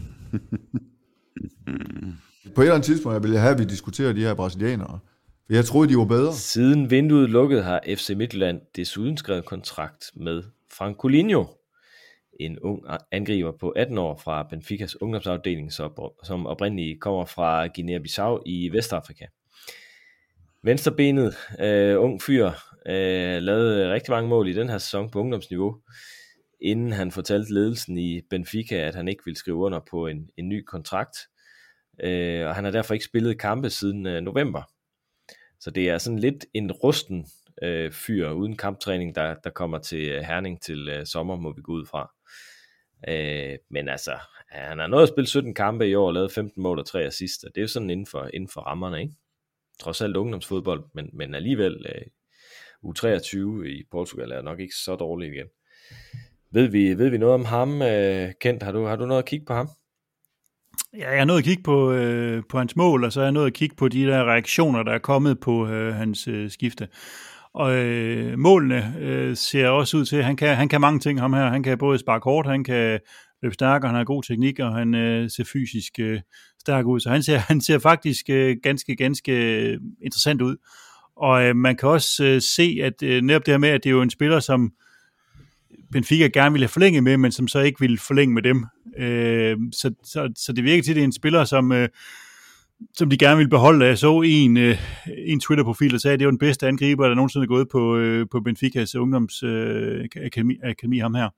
på et eller andet tidspunkt vil jeg have, at vi diskuterer de her brasilianere. Jeg troede, de var bedre. Siden vinduet lukkede har FC Midtjylland desuden skrevet kontrakt med Francolinho, en ung angriber på 18 år fra Benficas ungdomsafdeling, som oprindeligt kommer fra Guinea-Bissau i Vestafrika. Venstrebenet, øh, ung fyr, øh, lavede rigtig mange mål i den her sæson på ungdomsniveau, inden han fortalte ledelsen i Benfica, at han ikke ville skrive under på en, en ny kontrakt. Øh, og han har derfor ikke spillet kampe siden øh, november. Så det er sådan lidt en rusten øh, fyr uden kamptræning, der, der kommer til øh, Herning til øh, sommer, må vi gå ud fra. Øh, men altså, han har nået at spille 17 kampe i år og lavet 15 mål og 3 assist, det er jo sådan inden for, inden for rammerne, ikke? Trods alt ungdomsfodbold, men, men alligevel øh, U23 i Portugal er nok ikke så dårlig igen. Ved vi, ved vi noget om ham, øh, Kent? Har du, har du noget at kigge på ham? Ja, jeg er nået at kigge på, øh, på hans mål, og så er jeg nået at kigge på de der reaktioner, der er kommet på øh, hans øh, skifte. Og øh, målene øh, ser også ud til, han kan, han kan mange ting, ham her. Han kan både sparke hårdt, han kan løbe stærkere, han har god teknik, og han øh, ser fysisk øh, stærk ud. Så han ser, han ser faktisk øh, ganske, ganske interessant ud. Og øh, man kan også øh, se, at øh, netop det her med, at det er jo en spiller, som Benfica gerne ville have forlænget med, men som så ikke ville forlænge med dem. Øh, så, så, så det virker til, at det er en spiller, som, øh, som de gerne vil beholde. Jeg så en, øh, en Twitter-profil, der sagde, at det var den bedste angriber, der nogensinde er gået på, øh, på Benficas ungdomsakademi, øh, akademi, ham her.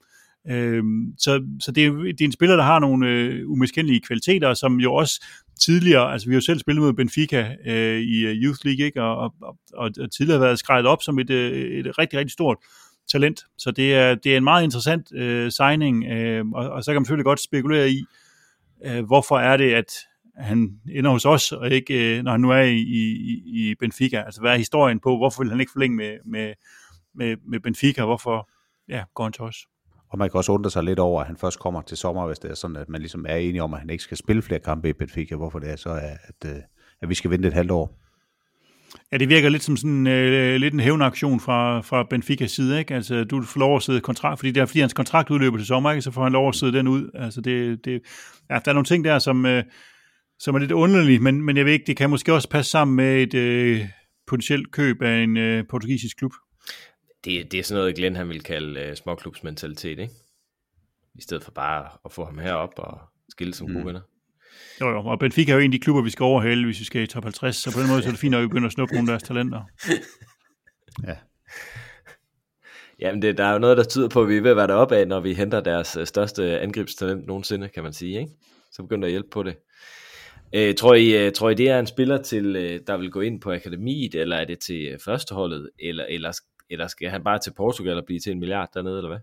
Øh, så så det, er, det er en spiller, der har nogle øh, umiskendelige kvaliteter, som jo også tidligere, altså vi har jo selv spillet mod Benfica øh, i øh, Youth League, ikke? Og, og, og, og tidligere været skrejet op som et, øh, et rigtig, rigtig stort talent. Så det er, det er en meget interessant øh, signing, øh, og, og så kan man selvfølgelig godt spekulere i, øh, hvorfor er det, at han ender hos os, og ikke, øh, når han nu er i, i, i Benfica. Altså, hvad er historien på, hvorfor vil han ikke forlænge med, med, med, med Benfica, hvorfor ja, går han til os? Og man kan også undre sig lidt over, at han først kommer til sommer, hvis det er sådan, at man ligesom er enige om, at han ikke skal spille flere kampe i Benfica, hvorfor det er så, at, at, øh, at vi skal vente et halvt år. Ja, det virker lidt som sådan øh, lidt en hævnaktion fra, fra Benficas side, ikke? Altså, du får lov at sidde kontrakt, fordi det er fordi hans kontrakt udløber til sommer, ikke? Så får han lov at sidde den ud. Altså, det, det, ja, der er nogle ting der, som, øh, som er lidt underlige, men, men jeg ved ikke, det kan måske også passe sammen med et øh, potentielt køb af en øh, portugisisk klub. Det, det er sådan noget, Glenn han vil kalde øh, småklubsmentalitet, ikke? I stedet for bare at få ham herop og skille som mm. gode venner. Jo, jo, og Benfica er jo en af de klubber, vi skal overhale, hvis vi skal i top 50, så på den måde så er det fint, at vi begynder at snuppe nogle af deres talenter. Ja. Jamen, det, der er jo noget, der tyder på, at vi er ved at være deroppe af, når vi henter deres øh, største angrebstalent nogensinde, kan man sige. Ikke? Så begynder der at hjælpe på det. Øh, tror, I, øh, tror I, det er en spiller, til, øh, der vil gå ind på akademiet, eller er det til førsteholdet, eller, eller, eller skal han bare til Portugal og blive til en milliard dernede, eller hvad?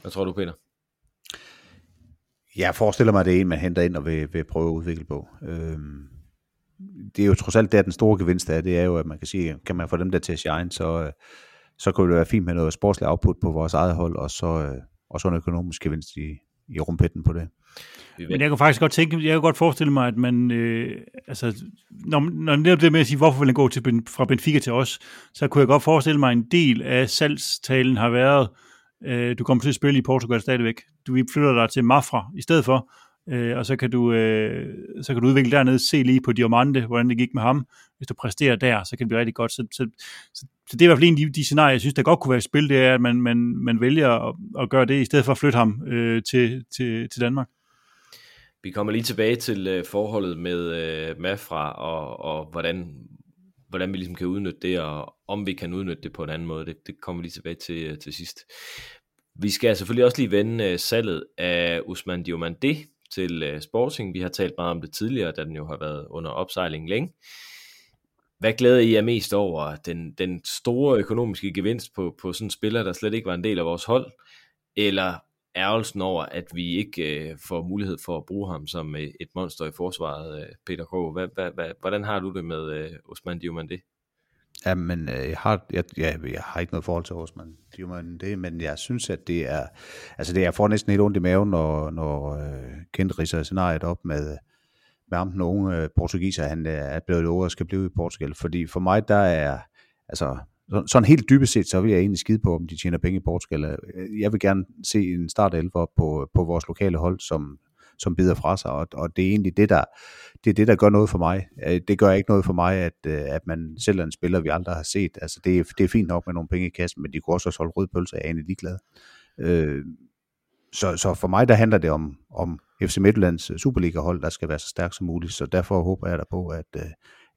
Hvad tror du, Peter? Jeg forestiller mig, at det er en, man henter ind og vil, vil prøve at udvikle på. Øhm, det er jo trods alt der, den store gevinst er, det er jo, at man kan sige, kan man få dem der til at shine, så, øh, så kunne det være fint med noget sportslig output på vores eget hold, og så, og så en økonomisk gevinst i, i rumpetten på det. Men jeg kan faktisk godt tænke, jeg kan godt forestille mig, at man, øh, altså, når, når det det med at sige, hvorfor vil den gå til, fra Benfica til os, så kunne jeg godt forestille mig, at en del af salgstalen har været, øh, du kommer til at spille i Portugal stadigvæk. Du flytter dig til Mafra i stedet for, øh, og så kan, du, øh, så kan du udvikle dernede, se lige på Diamante, hvordan det gik med ham. Hvis du præsterer der, så kan det blive rigtig godt. Så, så, så, så det er i hvert fald en af de, de scenarier, jeg synes, der godt kunne være i spil, det er, at man, man, man vælger at, at gøre det, i stedet for at flytte ham øh, til, til, til Danmark. Vi kommer lige tilbage til øh, forholdet med øh, Mafra, og, og hvordan, hvordan vi ligesom kan udnytte det, og om vi kan udnytte det på en anden måde, det, det kommer vi lige tilbage til, øh, til sidst. Vi skal selvfølgelig også lige vende uh, salget af Usman Diomande til uh, Sporting. Vi har talt meget om det tidligere, da den jo har været under opsejling længe. Hvad glæder I jer mest over? Den, den store økonomiske gevinst på, på sådan en spiller, der slet ikke var en del af vores hold? Eller ærgelsen over, at vi ikke uh, får mulighed for at bruge ham som uh, et monster i forsvaret, uh, Peter K. Hvad, hvad, hvad, hvordan har du det med uh, Osman Diomande? Ja, men øh, jeg, har, jeg, jeg, jeg har ikke noget forhold til Osman det, men jeg synes, at det er, altså det, jeg får næsten helt ondt i maven, når, når uh, Kent ridser scenariet op med, med ham, den unge øh, portugiser, han øh, er blevet lovet og skal blive i Portugal, fordi for mig, der er, altså, sådan helt dybest set, så vil jeg egentlig skide på, om de tjener penge i Portugal. Jeg vil gerne se en startelver på, på vores lokale hold, som, som bider fra sig, og, og det er egentlig det der, det er det, der gør noget for mig. Øh, det gør ikke noget for mig, at, øh, at man sælger en spiller, vi aldrig har set. Altså, det, er, det er fint nok med nogle penge i kassen, men de kunne også have solgt rød pølse, jeg er egentlig ligeglad. Øh, så, så for mig, der handler det om, om FC Midtjyllands Superliga-hold, der skal være så stærkt som muligt, så derfor håber jeg da på, at, øh,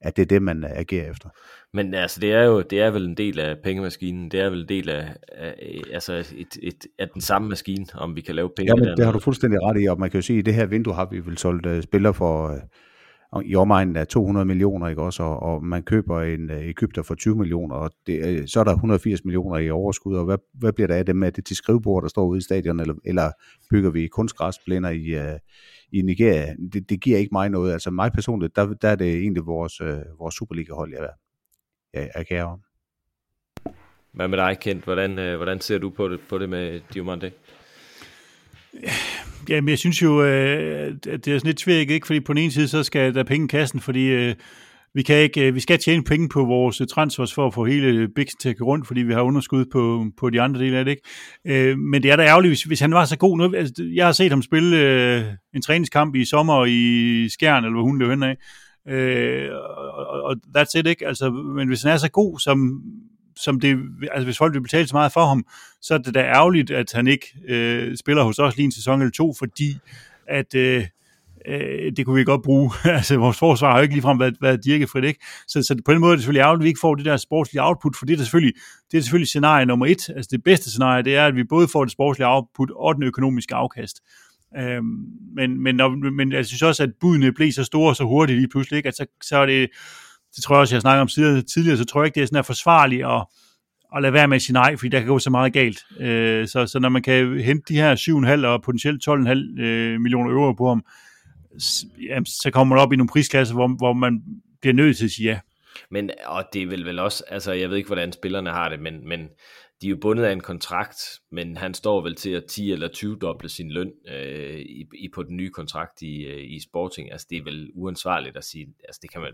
at det er det, man agerer efter. Men altså, det er jo det er vel en del af pengemaskinen, det er vel en del af, af altså et, et, af den samme maskine, om vi kan lave penge. Ja, men det har du fuldstændig ret i, og man kan jo sige, at i det her vindue har vi vel solgt uh, spillere for uh, i omegnen af 200 millioner, ikke også, og, og man køber en øh, Ægypter for 20 millioner, og det, øh, så er der 180 millioner i overskud, og hvad, hvad bliver der af dem? Er det til skrivebord, der står ude i stadion, eller, eller bygger vi kunstgræsplæner i, uh, i Nigeria, det, det giver ikke mig noget. Altså mig personligt, der, der er det egentlig vores, uh, vores Superliga-hold, jeg, jeg, jeg kære om. Hvad med dig, Kent? Hvordan, øh, hvordan ser du på det, på det med Diomande? Ja, men jeg synes jo, øh, at det er sådan lidt svært, ikke? Fordi på den ene side, så skal der penge i kassen, fordi øh, vi, kan ikke, øh, vi skal tjene penge på vores transfers for at få hele Big til at gå rundt, fordi vi har underskud på, på de andre dele af det. Ikke? Øh, men det er da ærgerligt, hvis, hvis han var så god. Nu, altså, jeg har set ham spille øh, en træningskamp i sommer i Skjern, eller hvor hun løb hen af. Øh, og, og that's it, ikke? Altså, men hvis han er så god, som, som det, altså hvis folk vil betale så meget for ham, så er det da ærgerligt, at han ikke øh, spiller hos os lige en sæson eller to, fordi at øh, øh, det kunne vi godt bruge. altså vores forsvar har jo ikke ligefrem været, været dirkefrit, ikke? Så, så på den måde er det selvfølgelig ærgerligt, at vi ikke får det der sportslige output, for det er selvfølgelig, det er selvfølgelig scenarie nummer et. Altså det bedste scenarie, det er, at vi både får det sportslige output og den økonomiske afkast. Øhm, men, men, når, men jeg synes også, at budene blev så store så hurtigt lige pludselig, ikke? At så, så er det, det tror jeg også, jeg snakker om tidligere, så tror jeg ikke, det er sådan her forsvarligt at, at lade være med at sige nej, fordi der kan gå så meget galt. Øh, så, så når man kan hente de her 7,5 og potentielt 12,5 øh, millioner euro på ham, jamen, så kommer man op i nogle prisklasser, hvor, hvor man bliver nødt til at sige ja. Men, og det er vel vel også, altså jeg ved ikke, hvordan spillerne har det, men, men de er jo bundet af en kontrakt, men han står vel til at 10 eller 20 doble sin løn øh, i, i, på den nye kontrakt i, øh, i Sporting. Altså det er vel uansvarligt at sige, altså det kan man,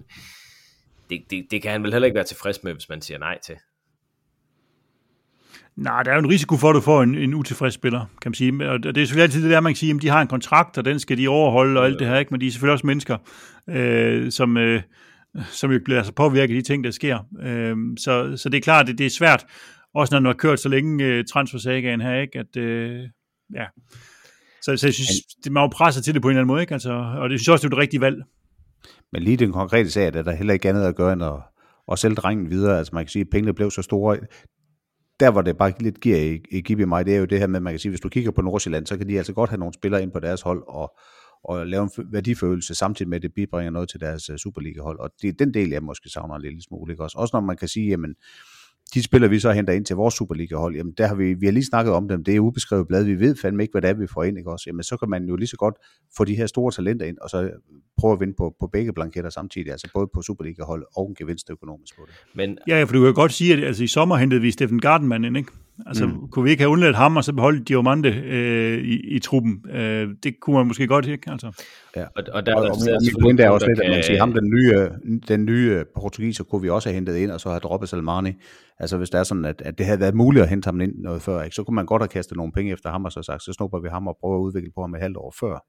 det, det, det kan han vel heller ikke være tilfreds med, hvis man siger nej til. Nej, der er jo en risiko for, at du får en, en utilfreds spiller, kan man sige. Og det er selvfølgelig altid det der, man kan sige, at de har en kontrakt, og den skal de overholde og alt det her, ikke? men de er selvfølgelig også mennesker, øh, som, øh, som jo bliver altså påvirket af de ting, der sker. Øh, så, så det er klart, at det, det er svært, også når du har kørt så længe øh, transfersagaen her, ikke? at øh, ja. Så, så jeg synes, det, man jo presser til det på en eller anden måde, ikke? Altså, og det synes også, det er et rigtigt valg. Men lige den konkrete sag, er der heller ikke andet at gøre end at, at sælge drengen videre. Altså man kan sige, at pengene blev så store der hvor det bare lidt giver i, i give mig, det er jo det her med, at man kan sige, hvis du kigger på Nordsjælland, så kan de altså godt have nogle spillere ind på deres hold, og, og lave en værdifølelse, samtidig med, at det bibringer noget til deres øh, Superliga-hold. Og det er den del, jeg måske savner en lille smule. Ikke? Også, også når man kan sige, jamen, de spiller vi så henter ind til vores Superliga-hold, jamen der har vi, vi har lige snakket om dem, det er ubeskrevet blad, vi ved fandme ikke, hvad det er, vi får ind, ikke også? Jamen så kan man jo lige så godt få de her store talenter ind, og så prøve at vinde på, på begge blanketter samtidig, altså både på Superliga-hold og en gevinst økonomisk på det. Men... Ja, for du kan godt sige, at altså, i sommer hentede vi Steffen Gardenman ind, ikke? Altså, mm. kunne vi ikke have undladt ham, og så beholde Diomande øh, i, i truppen? Øh, det kunne man måske godt, ikke? Altså. Ja. Og, og, der, og, og, og mit pointe er også lidt, at man siger, ham, den nye, den nye portugiser, kunne vi også have hentet ind, og så have droppet Salmani. Altså, hvis det er sådan, at, at det havde været muligt at hente ham ind noget før, ikke? så kunne man godt have kastet nogle penge efter ham, og så sagt, så snupper vi ham og prøver at udvikle på ham et halvt år før.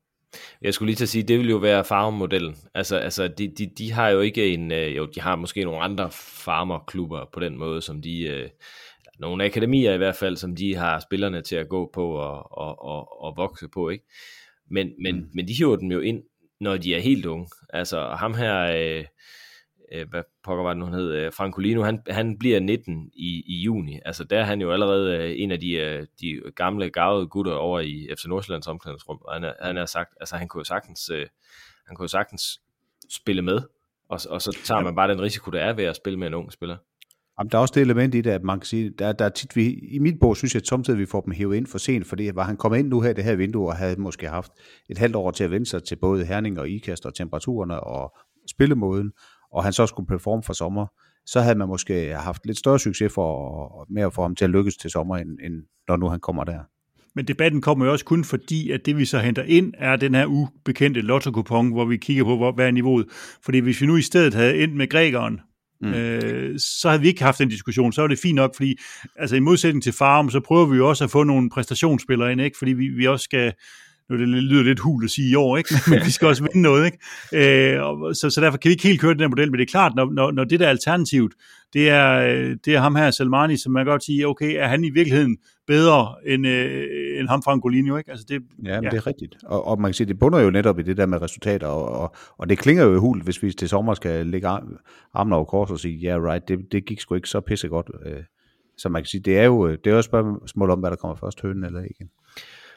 Jeg skulle lige til at sige, det vil jo være farmodellen. Altså, altså de, de, de har jo ikke en, øh, jo, de har måske nogle andre farmerklubber på den måde, som de, øh, nogle akademier i hvert fald, som de har spillerne til at gå på og, og, og, og vokse på, ikke? Men, men, mm. men de hiver dem jo ind, når de er helt unge. Altså ham her, øh, øh, hvad pokker var det nu, han hed, øh, Francolino, han, han bliver 19 i, i juni. Altså der er han jo allerede øh, en af de, øh, de gamle, gavede gutter over i FC Nordsjællands omklædningsrum, og han, er, han er sagt, altså han kunne jo sagtens, øh, han kunne jo sagtens spille med, og, og så tager man bare den risiko, der er ved at spille med en ung spiller. Jamen, der er også det element i det, at man kan sige, der, der er tit, vi, i mit bog synes jeg, at samtidig vi får dem hævet ind for sent, fordi var han kommet ind nu her i det her vindue, og havde måske haft et halvt år til at vende sig til både herning og ikast og temperaturerne og spillemåden, og han så skulle performe for sommer, så havde man måske haft lidt større succes for, med at få ham til at lykkes til sommer, end, end når nu han kommer der. Men debatten kommer jo også kun fordi, at det vi så henter ind, er den her ubekendte lotto hvor vi kigger på, hvor, hvad er niveauet. Fordi hvis vi nu i stedet havde endt med grækeren, Mm. Øh, så havde vi ikke haft den diskussion. Så var det fint nok, fordi altså, i modsætning til Farm, så prøver vi jo også at få nogle præstationsspillere ind, ikke? fordi vi, vi også skal, nu det lyder lidt hul at sige i år, ikke? men vi skal også vinde noget. Ikke? Øh, og, så, så derfor kan vi ikke helt køre den her model, men det er klart, når, når, når det der alternativt, det er, det er ham her, Salmani, som man kan godt sige, okay, er han i virkeligheden bedre end, øh, end ham Francolino, ikke? Altså det, ja, ja, det er rigtigt. Og, og man kan sige, det bunder jo netop i det der med resultater, og, og, og det klinger jo hul, hvis vi til sommer skal lægge armen over kors og sige, ja, yeah, right, det, det gik sgu ikke så pissegodt. Øh, så man kan sige, det er jo det er jo et spørgsmål om, hvad der kommer først, hønen eller ikke.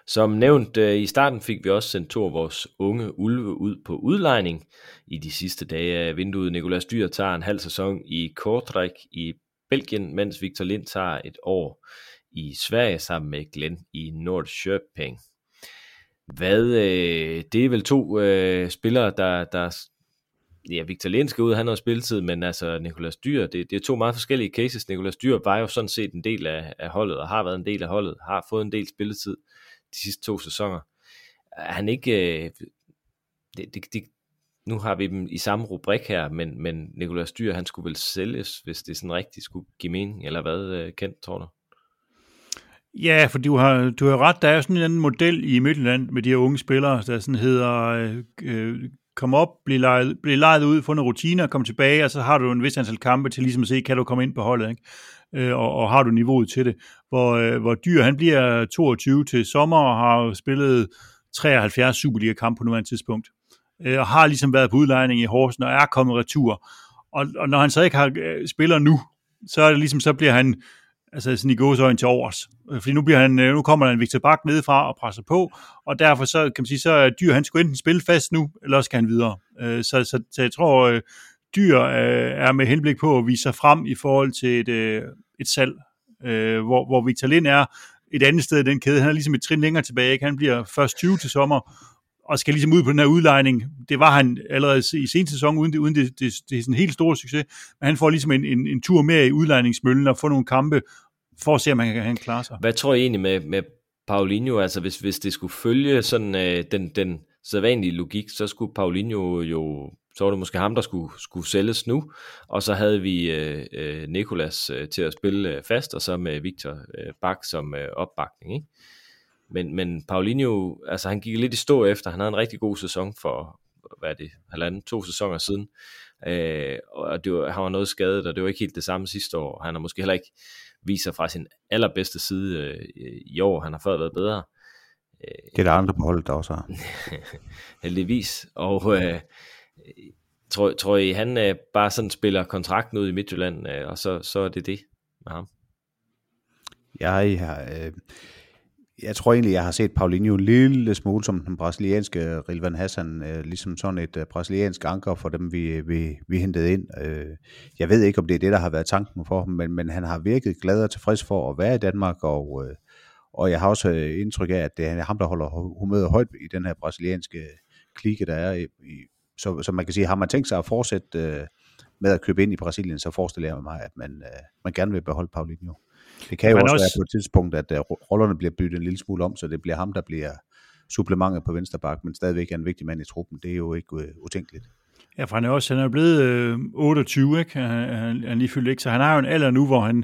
Som nævnt øh, i starten fik vi også sendt to af vores unge ulve ud på udlejning. I de sidste dage af vinduet Nikolas Dyr tager en halv sæson i Kortrijk i Belgien, mens Victor Lind tager et år i Sverige sammen med Glenn i Nordköping. Hvad, øh, det er vel to øh, spillere, der, der ja, Victor Lind skal ud, han har spilletid, men altså Nikolas Dyr, det, det er to meget forskellige cases. Nikolas Dyr var jo sådan set en del af, af holdet, og har været en del af holdet, har fået en del spilletid de sidste to sæsoner. Er han ikke, øh, det, det, det, nu har vi dem i samme rubrik her, men, men Nikolas Dyr, han skulle vel sælges, hvis det sådan rigtigt skulle give mening, eller hvad, øh, kendt, tror du? Ja, for du har, du har ret. Der er sådan en anden model i Midtjylland med de her unge spillere, der sådan hedder øh, øh kom op, bliv lejet, bliv lejet ud, få nogle rutiner, komme tilbage, og så har du en vis antal kampe til ligesom at se, kan du komme ind på holdet, ikke? Øh, og, og har du niveauet til det. Hvor, øh, hvor Dyr, han bliver 22 til sommer og har spillet 73 Superliga-kampe på nuværende tidspunkt. Øh, og har ligesom været på udlejning i Horsen og er kommet retur. Og, og når han så ikke har øh, spiller nu, så er det ligesom, så bliver han altså sådan i gåsøjne til overs. Øh, fordi nu, bliver han, øh, nu kommer der en Victor Bak nedefra og presser på, og derfor så kan man sige, så er Dyr, han skulle enten spille fast nu, eller også skal han videre. Øh, så, så, så jeg tror, Dyr øh, er med henblik på at vise sig frem i forhold til et, øh, et salg, øh, hvor, hvor Victor Lind er et andet sted i den kæde. Han er ligesom et trin længere tilbage. Ikke? Han bliver først 20 til sommer, og skal ligesom ud på den her udlejning. Det var han allerede i sen sæson, uden det, uden det, det, det er sådan en helt stor succes. Men han får ligesom en, en, en tur mere i udlejningsmøllen og får nogle kampe, for at se, om han kan, han klare sig. Hvad tror I egentlig med, med Paulinho? Altså hvis, hvis det skulle følge sådan øh, den, den sædvanlige logik, så skulle Paulinho jo så var det måske ham, der skulle, skulle sælges nu, og så havde vi øh, øh, Nikolas øh, til at spille øh, fast, og så med Victor øh, Bak som øh, opbakning. Ikke? Men, men Paulinho, altså han gik lidt i stå efter, han havde en rigtig god sæson for, hvad er det, halvanden, to sæsoner siden, øh, og det var, han var noget skadet, og det var ikke helt det samme sidste år, han har måske heller ikke viser fra sin allerbedste side øh, i år. Han har før været bedre. Det er der andre på holdet, der også har. Heldigvis. Og øh, tror, tror I, han øh, bare sådan spiller kontrakten ud i Midtjylland, øh, og så, så er det det med ham? Jeg har... Øh, jeg tror egentlig, jeg har set Paulinho en lille smule som den brasilianske Rilvan Hassan, øh, ligesom sådan et øh, brasiliansk anker for dem, vi, vi, vi hentede ind. Øh, jeg ved ikke, om det er det, der har været tanken for ham, men, men han har virket glad og tilfreds for at være i Danmark, og, øh, og jeg har også øh, indtryk af, at det er ham, der holder humøret højt i den her brasilianske klike, der er. I, i, så, så man kan sige, har man tænkt sig at fortsætte øh, med at købe ind i Brasilien, så forestiller jeg mig, at man, øh, man gerne vil beholde Paulinho. Det kan jo også, også være på et tidspunkt, at uh, rollerne bliver byttet en lille smule om, så det bliver ham, der bliver supplementet på venstre bak, men stadigvæk er en vigtig mand i truppen. Det er jo ikke uh, utænkeligt. Ja, for han er også han er blevet øh, 28, ikke? Han, han, han lige fyldt ikke, så han har jo en alder nu, hvor han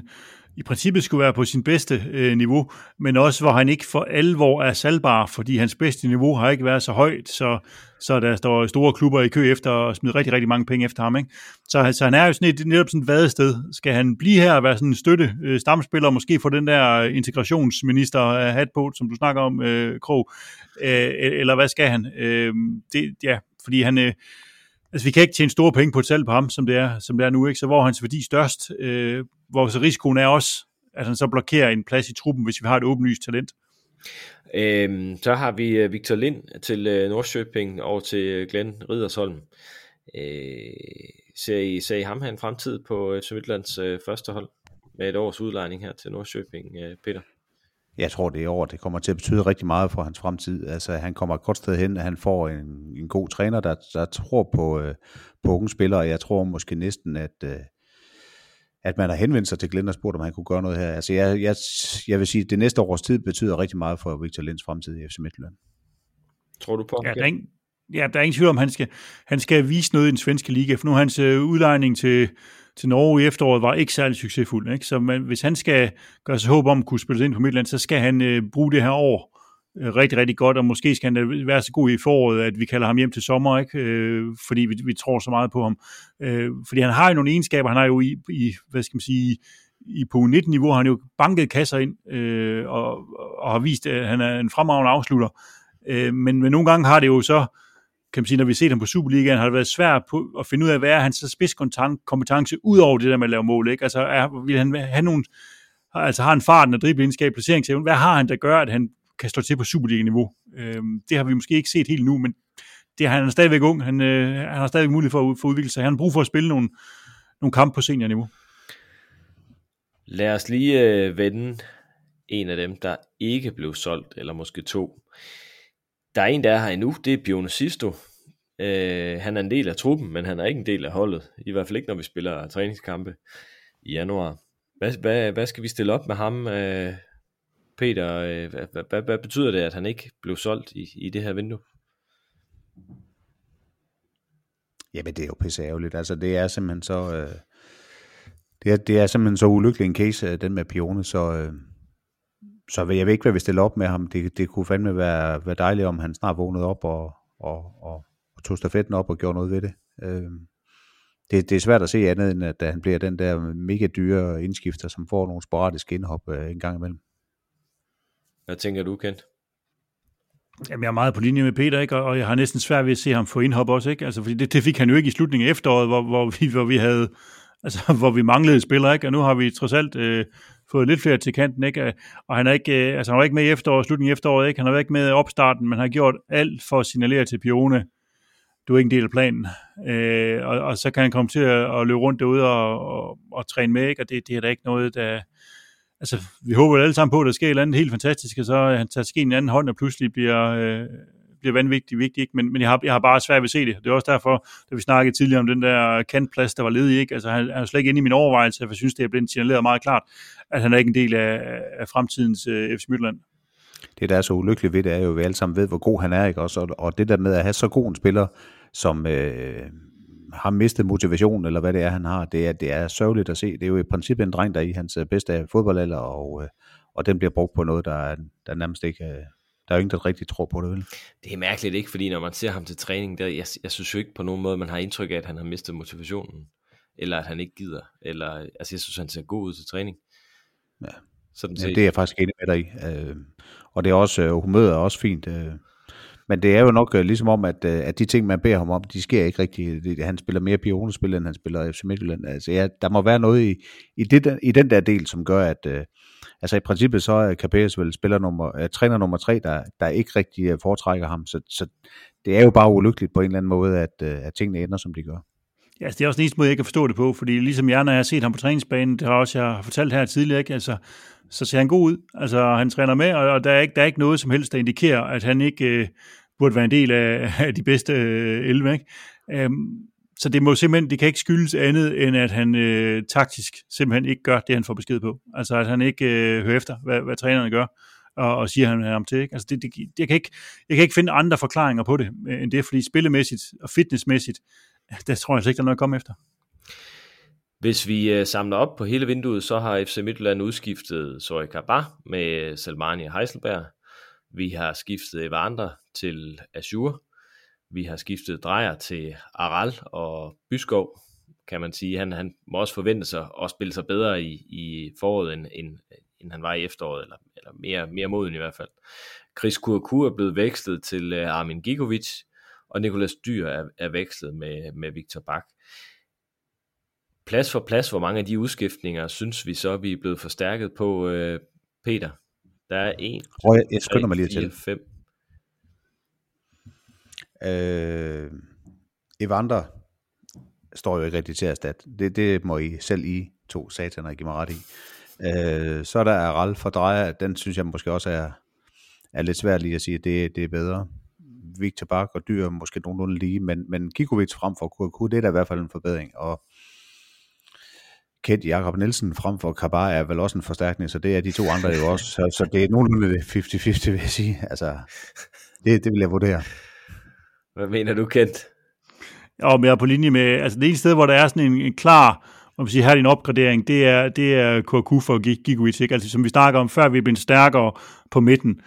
i princippet skulle være på sin bedste øh, niveau, men også hvor han ikke for alvor er salgbar, fordi hans bedste niveau har ikke været så højt, så, så der står store klubber i kø efter og smide rigtig, rigtig mange penge efter ham. Ikke? Så, så han er jo sådan et, netop sådan et vadested. Skal han blive her og være sådan en støtte øh, stamspiller, måske få den der integrationsminister øh, hat på, som du snakker om, øh, Krog, øh, eller hvad skal han? Øh, det, ja, fordi han... Øh, Altså, vi kan ikke tjene store penge på et salg på ham, som det er, som det er nu, ikke? Så hvor er hans værdi størst? Øh, hvor så risikoen er også, at han så blokerer en plads i truppen, hvis vi har et åbenlyst talent. Øhm, så har vi øh, Victor Lind til øh, Nordsjøping og til øh, Glenn Ridersholm. Øh, ser, I, ser I ham have en fremtid på FC Midtlands øh, første hold med et års udlejning her til Nordsjøping, øh, Peter? Jeg tror, det er år, det kommer til at betyde rigtig meget for hans fremtid. Altså, han kommer et godt sted hen, han får en, en god træner, der, der tror på, øh, på unge spillere. Jeg tror måske næsten, at, øh, at man har henvendt sig til Glenn og spurgt, om han kunne gøre noget her. Altså, jeg, jeg, jeg vil sige, at det næste års tid betyder rigtig meget for Victor Linds fremtid i FC Midtjylland. Tror du på Ja, der er ingen, ja, der er ingen tvivl om, han skal, han skal vise noget i den svenske liga, for nu hans øh, udlejning til, til Norge i efteråret var ikke særlig succesfuld. Ikke? Så man, hvis han skal gøre sig håb om at kunne spille ind på Midtland, så skal han øh, bruge det her år øh, Øh, rigtig, rigtig godt, og måske skal han være så god i foråret, at vi kalder ham hjem til sommer, ikke? Øh, fordi vi, vi tror så meget på ham. Øh, fordi han har jo nogle egenskaber, han har jo i, i hvad skal man sige, i på 19-niveau har han jo banket kasser ind, øh, og, og har vist, at han er en fremragende afslutter. Øh, men, men nogle gange har det jo så, kan man sige, når vi har set ham på Superligaen, har det været svært på at finde ud af, hvad er hans spidskompetence ud over det der med at lave mål. Ikke? Altså, er, vil han have nogle, altså har han farten og dribleegenskab, placeringsevne, hvad har han, der gør, at han kan stå til på Superliga-niveau? Øh, det har vi måske ikke set helt nu, men det, han er stadigvæk ung, han, øh, han har stadigvæk mulighed for at, for at udvikle sig. Han har brug for at spille nogle, nogle kampe på seniorniveau. Lad os lige øh, vende en af dem, der ikke blev solgt, eller måske to. Der er en, der er her endnu, det er Bjørn Sisto. Øh, han er en del af truppen, men han er ikke en del af holdet. I hvert fald ikke, når vi spiller træningskampe i januar. Hvad, hvad, hvad skal vi stille op med ham, øh, Peter? Øh, hvad, hvad, hvad betyder det, at han ikke blev solgt i, i det her vindue? Jamen, det er jo pisse ærgerligt. Altså, det er simpelthen så... Øh, det, er, det er simpelthen så ulykkelig en case, øh, den med Pione, så... Øh, så jeg ved ikke, hvad vi stiller op med ham. Det, det kunne fandme være, være dejligt, om han snart vågnede op og, og, og, og tog stafetten op og gjorde noget ved det. Øh, det, det er svært at se andet, end at han bliver den der mega dyre indskifter, som får nogle sporadiske indhop øh, en gang imellem. Hvad tænker du, Kent? Jamen, jeg er meget på linje med Peter, ikke? og jeg har næsten svært ved at se ham få indhop også, ikke? Altså, fordi det, det fik han jo ikke i slutningen af efteråret, hvor, hvor, vi, hvor vi havde, altså, hvor vi manglede spillere, ikke? Og nu har vi trods alt øh, fået lidt flere til kanten, ikke? Og han er ikke, øh, altså, han var ikke med i efteråret, slutningen af efteråret, ikke? Han har ikke med i opstarten, men har gjort alt for at signalere til Pione, du er ikke en del af planen. Øh, og, og, så kan han komme til at, at løbe rundt derude og, og, og træne med, ikke? og det, det er da ikke noget, der... Altså, vi håber alle sammen på, at der sker et eller andet helt fantastisk, og så øh, han tager skeen i en anden hånd, og pludselig bliver, øh, bliver vanvittigt vigtigt, ikke? Men, men jeg, har, jeg har bare svært ved at se det. Det er også derfor, da vi snakkede tidligere om den der kantplads, der var ledig, ikke? Altså, han, han er slet ikke inde i min overvejelse, for jeg synes, det er blevet signaleret meget klart, at han er ikke en del af, af fremtidens øh, FC Midtland det, der er så ulykkeligt ved det, er jo, at vi alle sammen ved, hvor god han er, ikke også? Og, og det der med at have så god en spiller, som øh, har mistet motivation, eller hvad det er, han har, det er, det er sørgeligt at se. Det er jo i princippet en dreng, der er i hans øh, bedste fodboldalder, og, øh, og den bliver brugt på noget, der, der nærmest ikke... Øh, der er jo ingen, der rigtig tror på det, vel? Det er mærkeligt, ikke? Fordi når man ser ham til træning, der, jeg, jeg synes jo ikke på nogen måde, man har indtryk af, at han har mistet motivationen, eller at han ikke gider, eller, altså jeg synes, han ser god ud til træning. Ja, Sådan ja det er jeg faktisk enig med dig i. Øh, og det er også, humøret er også fint. Øh, men det er jo nok øh, ligesom om, at, øh, at de ting, man beder ham om, de sker ikke rigtigt. Han spiller mere pionespil, end han spiller FC Midtjylland. Altså, ja, der må være noget i, i, det, i den der del, som gør, at øh, altså i princippet så er Capes vel spiller nummer, uh, træner nummer tre, der, der ikke rigtig øh, foretrækker ham. Så, så det er jo bare ulykkeligt på en eller anden måde, at, uh, at tingene ender, som de gør. Ja, altså, det er også den eneste måde, jeg kan forstå det på, fordi ligesom jeg, når jeg har set ham på træningsbanen, det har også jeg har fortalt her tidligere, ikke? Altså, så ser han god ud. Altså, han træner med, og der er ikke, der er ikke noget som helst, der indikerer, at han ikke øh, burde være en del af, af de bedste øh, 11. Ikke? Øhm, så det må simpelthen, det kan ikke skyldes andet, end at han øh, taktisk simpelthen ikke gør det, han får besked på. Altså, at han ikke øh, hører efter, hvad, hvad trænerne gør, og, og siger han ham til. Ikke? Altså, det, det, jeg, kan ikke, jeg kan ikke finde andre forklaringer på det, øh, end det, fordi spillemæssigt og fitnessmæssigt, der tror jeg slet ikke, der er noget at komme efter. Hvis vi øh, samler op på hele vinduet, så har FC Midtjylland udskiftet Zoe Kaba med øh, Salmani Heiselberg. Vi har skiftet Evander til Azure. Vi har skiftet Drejer til Aral og Byskov, kan man sige. Han, han må også forvente sig at spille sig bedre i, i foråret, end, end, end han var i efteråret, eller, eller mere, mere moden i hvert fald. Chris Kurku er blevet vekslet til uh, Armin Gigovic, og Nikolas Dyr er, er vekslet med, med Victor Bak plads for plads, hvor mange af de udskiftninger synes vi så, vi er blevet forstærket på, øh, Peter? Der er en, jeg, jeg skynder mig lige til. fem. Øh, Evander står jo ikke rigtig til at erstatte. Det, det må I selv I to sataner give mig ret i. Øh, så er der Aral for Drejer, den synes jeg måske også er, er lidt svært lige at sige, at det, det er bedre. Victor Bak og Dyr er måske nogenlunde lige, men, men Kikovic frem for Kurku, det er da i hvert fald en forbedring. Og Kent Jakob Nielsen frem for Kabar er vel også en forstærkning, så det er de to andre jo også. Så, så det er nogenlunde 50-50, vil jeg sige. Altså, det, det vil jeg vurdere. Hvad mener du, Kent? Ja, men jeg er på linje med, altså det ene sted, hvor der er sådan en, en klar, om man siger, her er din opgradering, det er, det er KQ for Gigovic, ikke? Altså som vi snakker om, før vi er blevet stærkere på midten.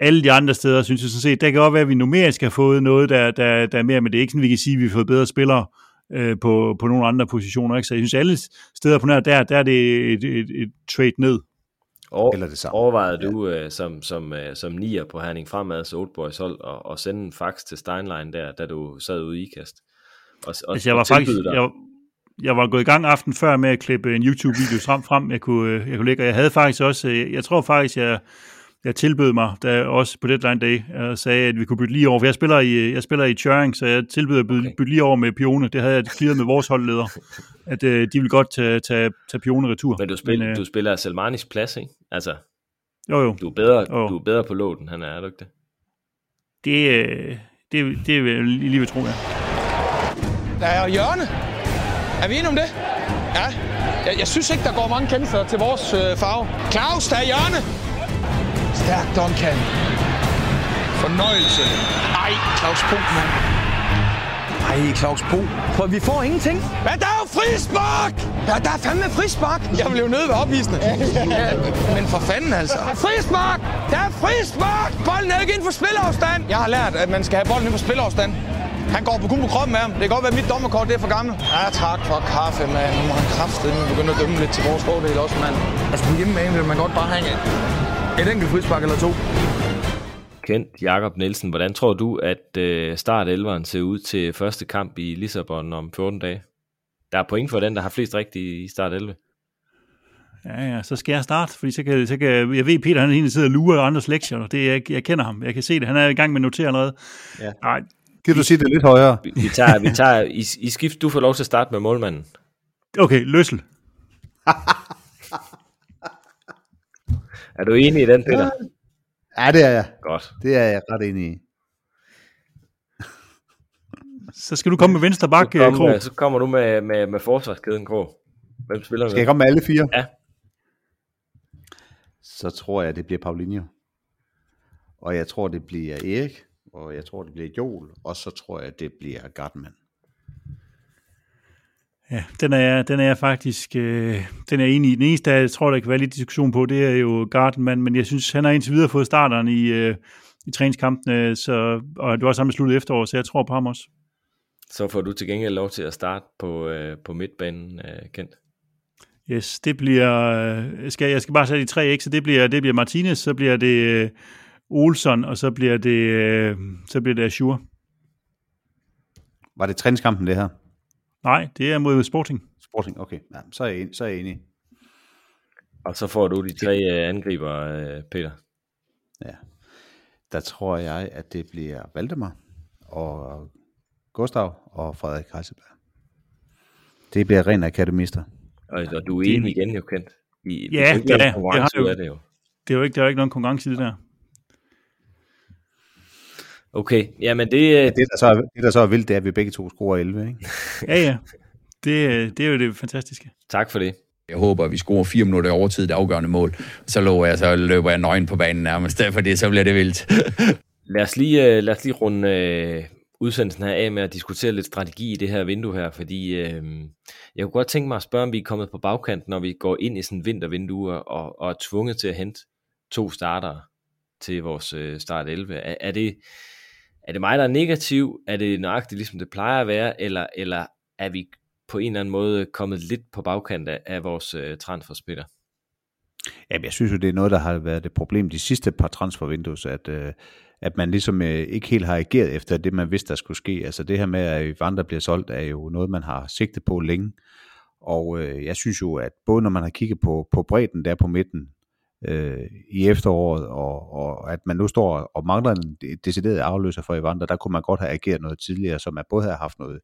Alle de andre steder, synes jeg sådan set, der kan godt være, at vi numerisk har fået noget, der, der, der er mere, men det er ikke sådan, vi kan sige, at vi har fået bedre spillere øh, på, på nogle andre positioner. Ikke? Så jeg synes, alle steder på nær der, der er det et, et, et trade ned. Over, Eller det samme. Overvejede du ja. uh, som, som, uh, som nier på Herning Fremads Old Boys hold og, og sende en fax til Steinlein der, da du sad ude i ikast? Og, og, altså, jeg var faktisk, jeg, jeg var gået i gang aften før med at klippe en YouTube-video frem, frem jeg kunne, jeg kunne lægge, og jeg havde faktisk også, jeg, jeg tror faktisk, jeg, jeg tilbød mig, da også på deadline day, og sagde, at vi kunne bytte lige over. For jeg spiller i, jeg spiller i Turing, så jeg tilbød at bytte, okay. bytte lige over med Pione. Det havde jeg clearet med vores holdleder, at uh, de vil godt tage, tage, tage Pione retur. Men du spiller, Men, uh, du spiller Salmanis plads, ikke? Altså, jo, jo. Du er bedre, jo. Du er bedre på låten, han er, er du ikke det? Det, øh, det, det vil jeg lige ved tro, ja. Der er hjørne. Er vi enige om det? Ja. Jeg, jeg synes ikke, der går mange kendelser til vores øh, farve. Claus, der er hjørne. Stærk Duncan. Fornøjelse. Ej, Claus mand. Ej, Claus Bo. For vi får ingenting. Men der er jo frispark! Ja, der er fandme frispark. Jeg blev nødt ved opvisende. Ja, men for fanden altså. Frispark! Der er frispark! Bolden er ikke inden for spilafstand. Jeg har lært, at man skal have bolden inden for spilafstand. Han går på kun på kroppen med ham. Det kan godt være, at mit dommerkort det er for gammel. Ja, tak for kaffe, mand. Nu må han kraftedeme begynde at dømme lidt til vores fordel også, mand. Altså, på hjemmebane vil man godt bare have et enkelt frispark eller to. Kent Jakob Nielsen, hvordan tror du, at øh, start 11'eren ser ud til første kamp i Lissabon om 14 dage? Der er point for den, der har flest rigtige i start 11. Ja, ja, så skal jeg starte, fordi så kan, så kan jeg ved, Peter han er hele tiden og lurer andres lektier, det, jeg, jeg kender ham, jeg kan se det, han er i gang med at notere noget. Ja. Nej, Kan du sige det lidt højere? Vi, vi tager, vi tager i, i skift, du får lov til at starte med målmanden. okay, løssel. Er du enig i den, Peter? Ja, det er jeg. Godt. Det er jeg ret enig i. Så skal du komme med venstre bak, Så, kom, Krog. så kommer du med, med, med forsvarskæden, Krog. Hvem spiller Skal jeg komme med alle fire? Ja. Så tror jeg, det bliver Paulinho. Og jeg tror, det bliver Erik. Og jeg tror, det bliver Joel. Og så tror jeg, det bliver Gartman. Ja, den er, den er jeg faktisk øh, den er enig i. Den eneste, jeg tror, der kan være lidt diskussion på, det er jo Gardenman, men jeg synes, han har indtil videre fået starteren i, øh, i træningskampene, så, og det var også ham besluttet efterår, så jeg tror på ham også. Så får du til gengæld lov til at starte på, øh, på midtbanen, øh, Kent. Yes, det bliver, øh, jeg skal, jeg skal bare sætte de tre ikke, så det bliver, det bliver Martinez, så bliver det øh, Olsen, og så bliver det, øh, så bliver det Azure. Var det træningskampen, det her? Nej, det er mod Sporting. Sporting, okay. Ja, så, er jeg, så er jeg enig. Og så får du de tre øh, angriber, øh, Peter. Ja. Der tror jeg, at det bliver Valdemar og Gustav og Frederik Heiselberg. Det bliver ren akademister. Og, og du er enig igen, jo, Kent. I, Ja, en konkurrence det har jo- det jo. Det er jo ikke, der er jo ikke nogen konkurrence i det der. Okay, jamen det, øh, Det, der så er, det, der så er vildt, det er, at vi begge to scorer 11, ikke? Ja, ja. Det, øh, det er jo det fantastiske. tak for det. Jeg håber, at vi scorer fire minutter i overtid, det afgørende mål. Så lover jeg, så løber jeg nøgen på banen nærmest, fordi så bliver det vildt. Lad os lige, øh, lad os lige runde øh, udsendelsen her af med at diskutere lidt strategi i det her vindue her, fordi øh, jeg kunne godt tænke mig at spørge, om vi er kommet på bagkant, når vi går ind i sådan en vintervindue og, og er tvunget til at hente to starter til vores øh, start 11. Er, er, det, er det mig, der er negativ? Er det nøjagtigt, ligesom det plejer at være? Eller, eller er vi på en eller anden måde kommet lidt på bagkant af, vores øh, transferspiller? Jamen, jeg synes jo, det er noget, der har været et problem de sidste par transfervindues, at, øh, at man ligesom øh, ikke helt har ageret efter det, man vidste, der skulle ske. Altså det her med, at Evander bliver solgt, er jo noget, man har sigtet på længe. Og øh, jeg synes jo, at både når man har kigget på, på bredden der på midten øh, i efteråret, og, og at man nu står og mangler en decideret afløser for Evander, der kunne man godt have ageret noget tidligere, så man både havde haft noget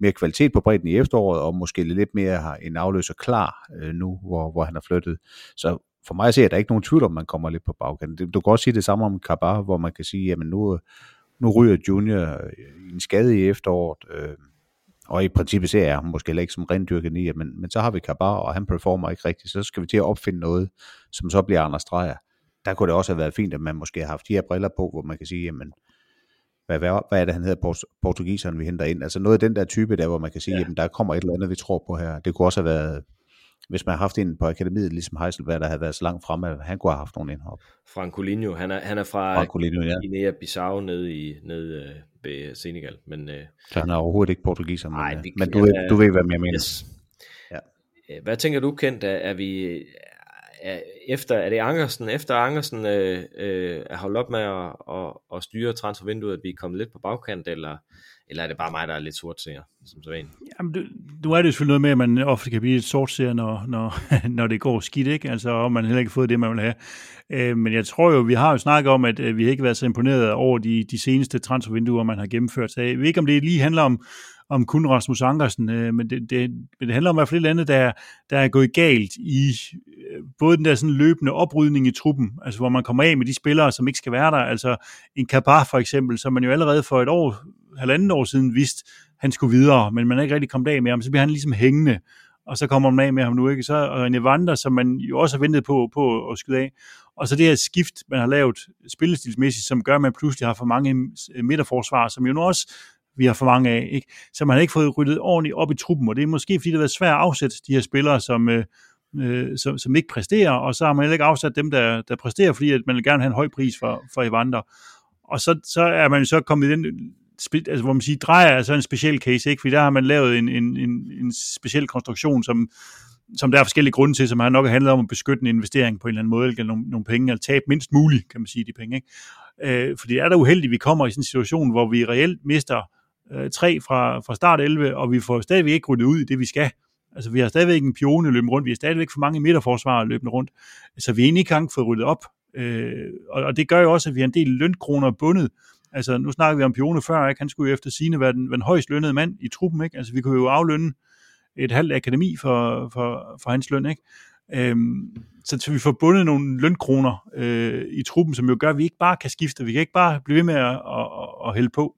mere kvalitet på bredden i efteråret, og måske lidt mere har en afløser klar øh, nu, hvor, hvor han er flyttet. Så for mig ser der ikke nogen tvivl om, man kommer lidt på bagkanten. Du kan også sige det samme om Kabar, hvor man kan sige, jamen nu, nu ryger Junior øh, i en skade i efteråret, øh, og i princippet ser jeg ham måske heller ikke som rendyrket nier, men, men så har vi Kabar, og han performer ikke rigtigt, så skal vi til at opfinde noget, som så bliver Anders Dreyer. Der kunne det også have været fint, at man måske har haft de her briller på, hvor man kan sige, jamen, hvad, hvad, hvad er det, han hedder, port- portugiseren, vi henter ind? Altså noget af den der type der, hvor man kan sige, ja. jamen der kommer et eller andet, vi tror på her. Det kunne også have været, hvis man har haft en på akademiet, ligesom Heiselberg, der havde været så langt fremme, han kunne have haft nogle indhop. Francolinho, han er, han er fra Francolino, ja. Guinea-Bissau nede, i, nede øh, ved Senegal, men øh, Så han er overhovedet ikke portugiser, men, Nej, øh, det- men du, er- du ved, hvad jeg mener. yes. Ja. Øh, Hvad tænker du, Kent? Er, er vi er, efter, er det Angersen, efter Angersen øh, øh, er holdt op med at, at, at styre transfervinduet, at vi er kommet lidt på bagkant, eller, eller er det bare mig, der er lidt sortseer, som så vanligt? Jamen, du, du er det jo selvfølgelig noget med, at man ofte kan blive lidt sortseer, når, når, når det går skidt, ikke? Altså, og man heller ikke har fået det, man vil have. Øh, men jeg tror jo, vi har jo snakket om, at øh, vi har ikke været så imponeret over de, de seneste transfervinduer, man har gennemført. Så jeg ved ikke, om det lige handler om, om kun Rasmus Ankersen, øh, men, det, det, men det handler om i hvert fald et eller andet, der, der er gået galt i øh, både den der sådan løbende oprydning i truppen, altså hvor man kommer af med de spillere, som ikke skal være der, altså en Kabar for eksempel, som man jo allerede for et år, halvanden år siden vidste, han skulle videre, men man er ikke rigtig kommet af med ham, så bliver han ligesom hængende, og så kommer man af med ham nu, ikke? Så, og en Evander, som man jo også har ventet på, på at skyde af, og så det her skift, man har lavet spillestilsmæssigt, som gør, at man pludselig har for mange midterforsvar, som jo nu også vi har for mange af. Ikke? Så man har ikke fået ryddet ordentligt op i truppen, og det er måske fordi, det har været svært at afsætte de her spillere, som, øh, øh, som, som ikke præsterer, og så har man heller ikke afsat dem, der, der præsterer, fordi at man vil gerne have en høj pris for, for Evander. Og så, så er man jo så kommet i den, altså, hvor man siger, drejer er så en speciel case, ikke? fordi der har man lavet en, en, en, en speciel konstruktion, som, som der er forskellige grunde til, som har nok handlet om at beskytte en investering på en eller anden måde, eller nogle, nogle penge, eller tabe mindst muligt, kan man sige, de penge. Ikke? Øh, fordi er der uheldigt, at vi kommer i sådan en situation, hvor vi reelt mister øh, tre fra, fra start 11, og vi får stadigvæk ikke ryddet ud i det, vi skal. Altså, vi har stadigvæk en pione løbende rundt, vi har stadigvæk for mange midterforsvarer løbende rundt, så vi er egentlig ikke engang fået ryddet op. Øh, og, og det gør jo også, at vi har en del lønkroner bundet. Altså, nu snakker vi om Pione før, ikke? han skulle jo efter sine være den, den højst lønnede mand i truppen, ikke? Altså, vi kunne jo aflønne et halvt akademi for, for, for hans løn, ikke? Øhm, så, så vi får bundet nogle lønkroner øh, i truppen, som jo gør, at vi ikke bare kan skifte, vi kan ikke bare blive ved med at, at, at, at hælde på.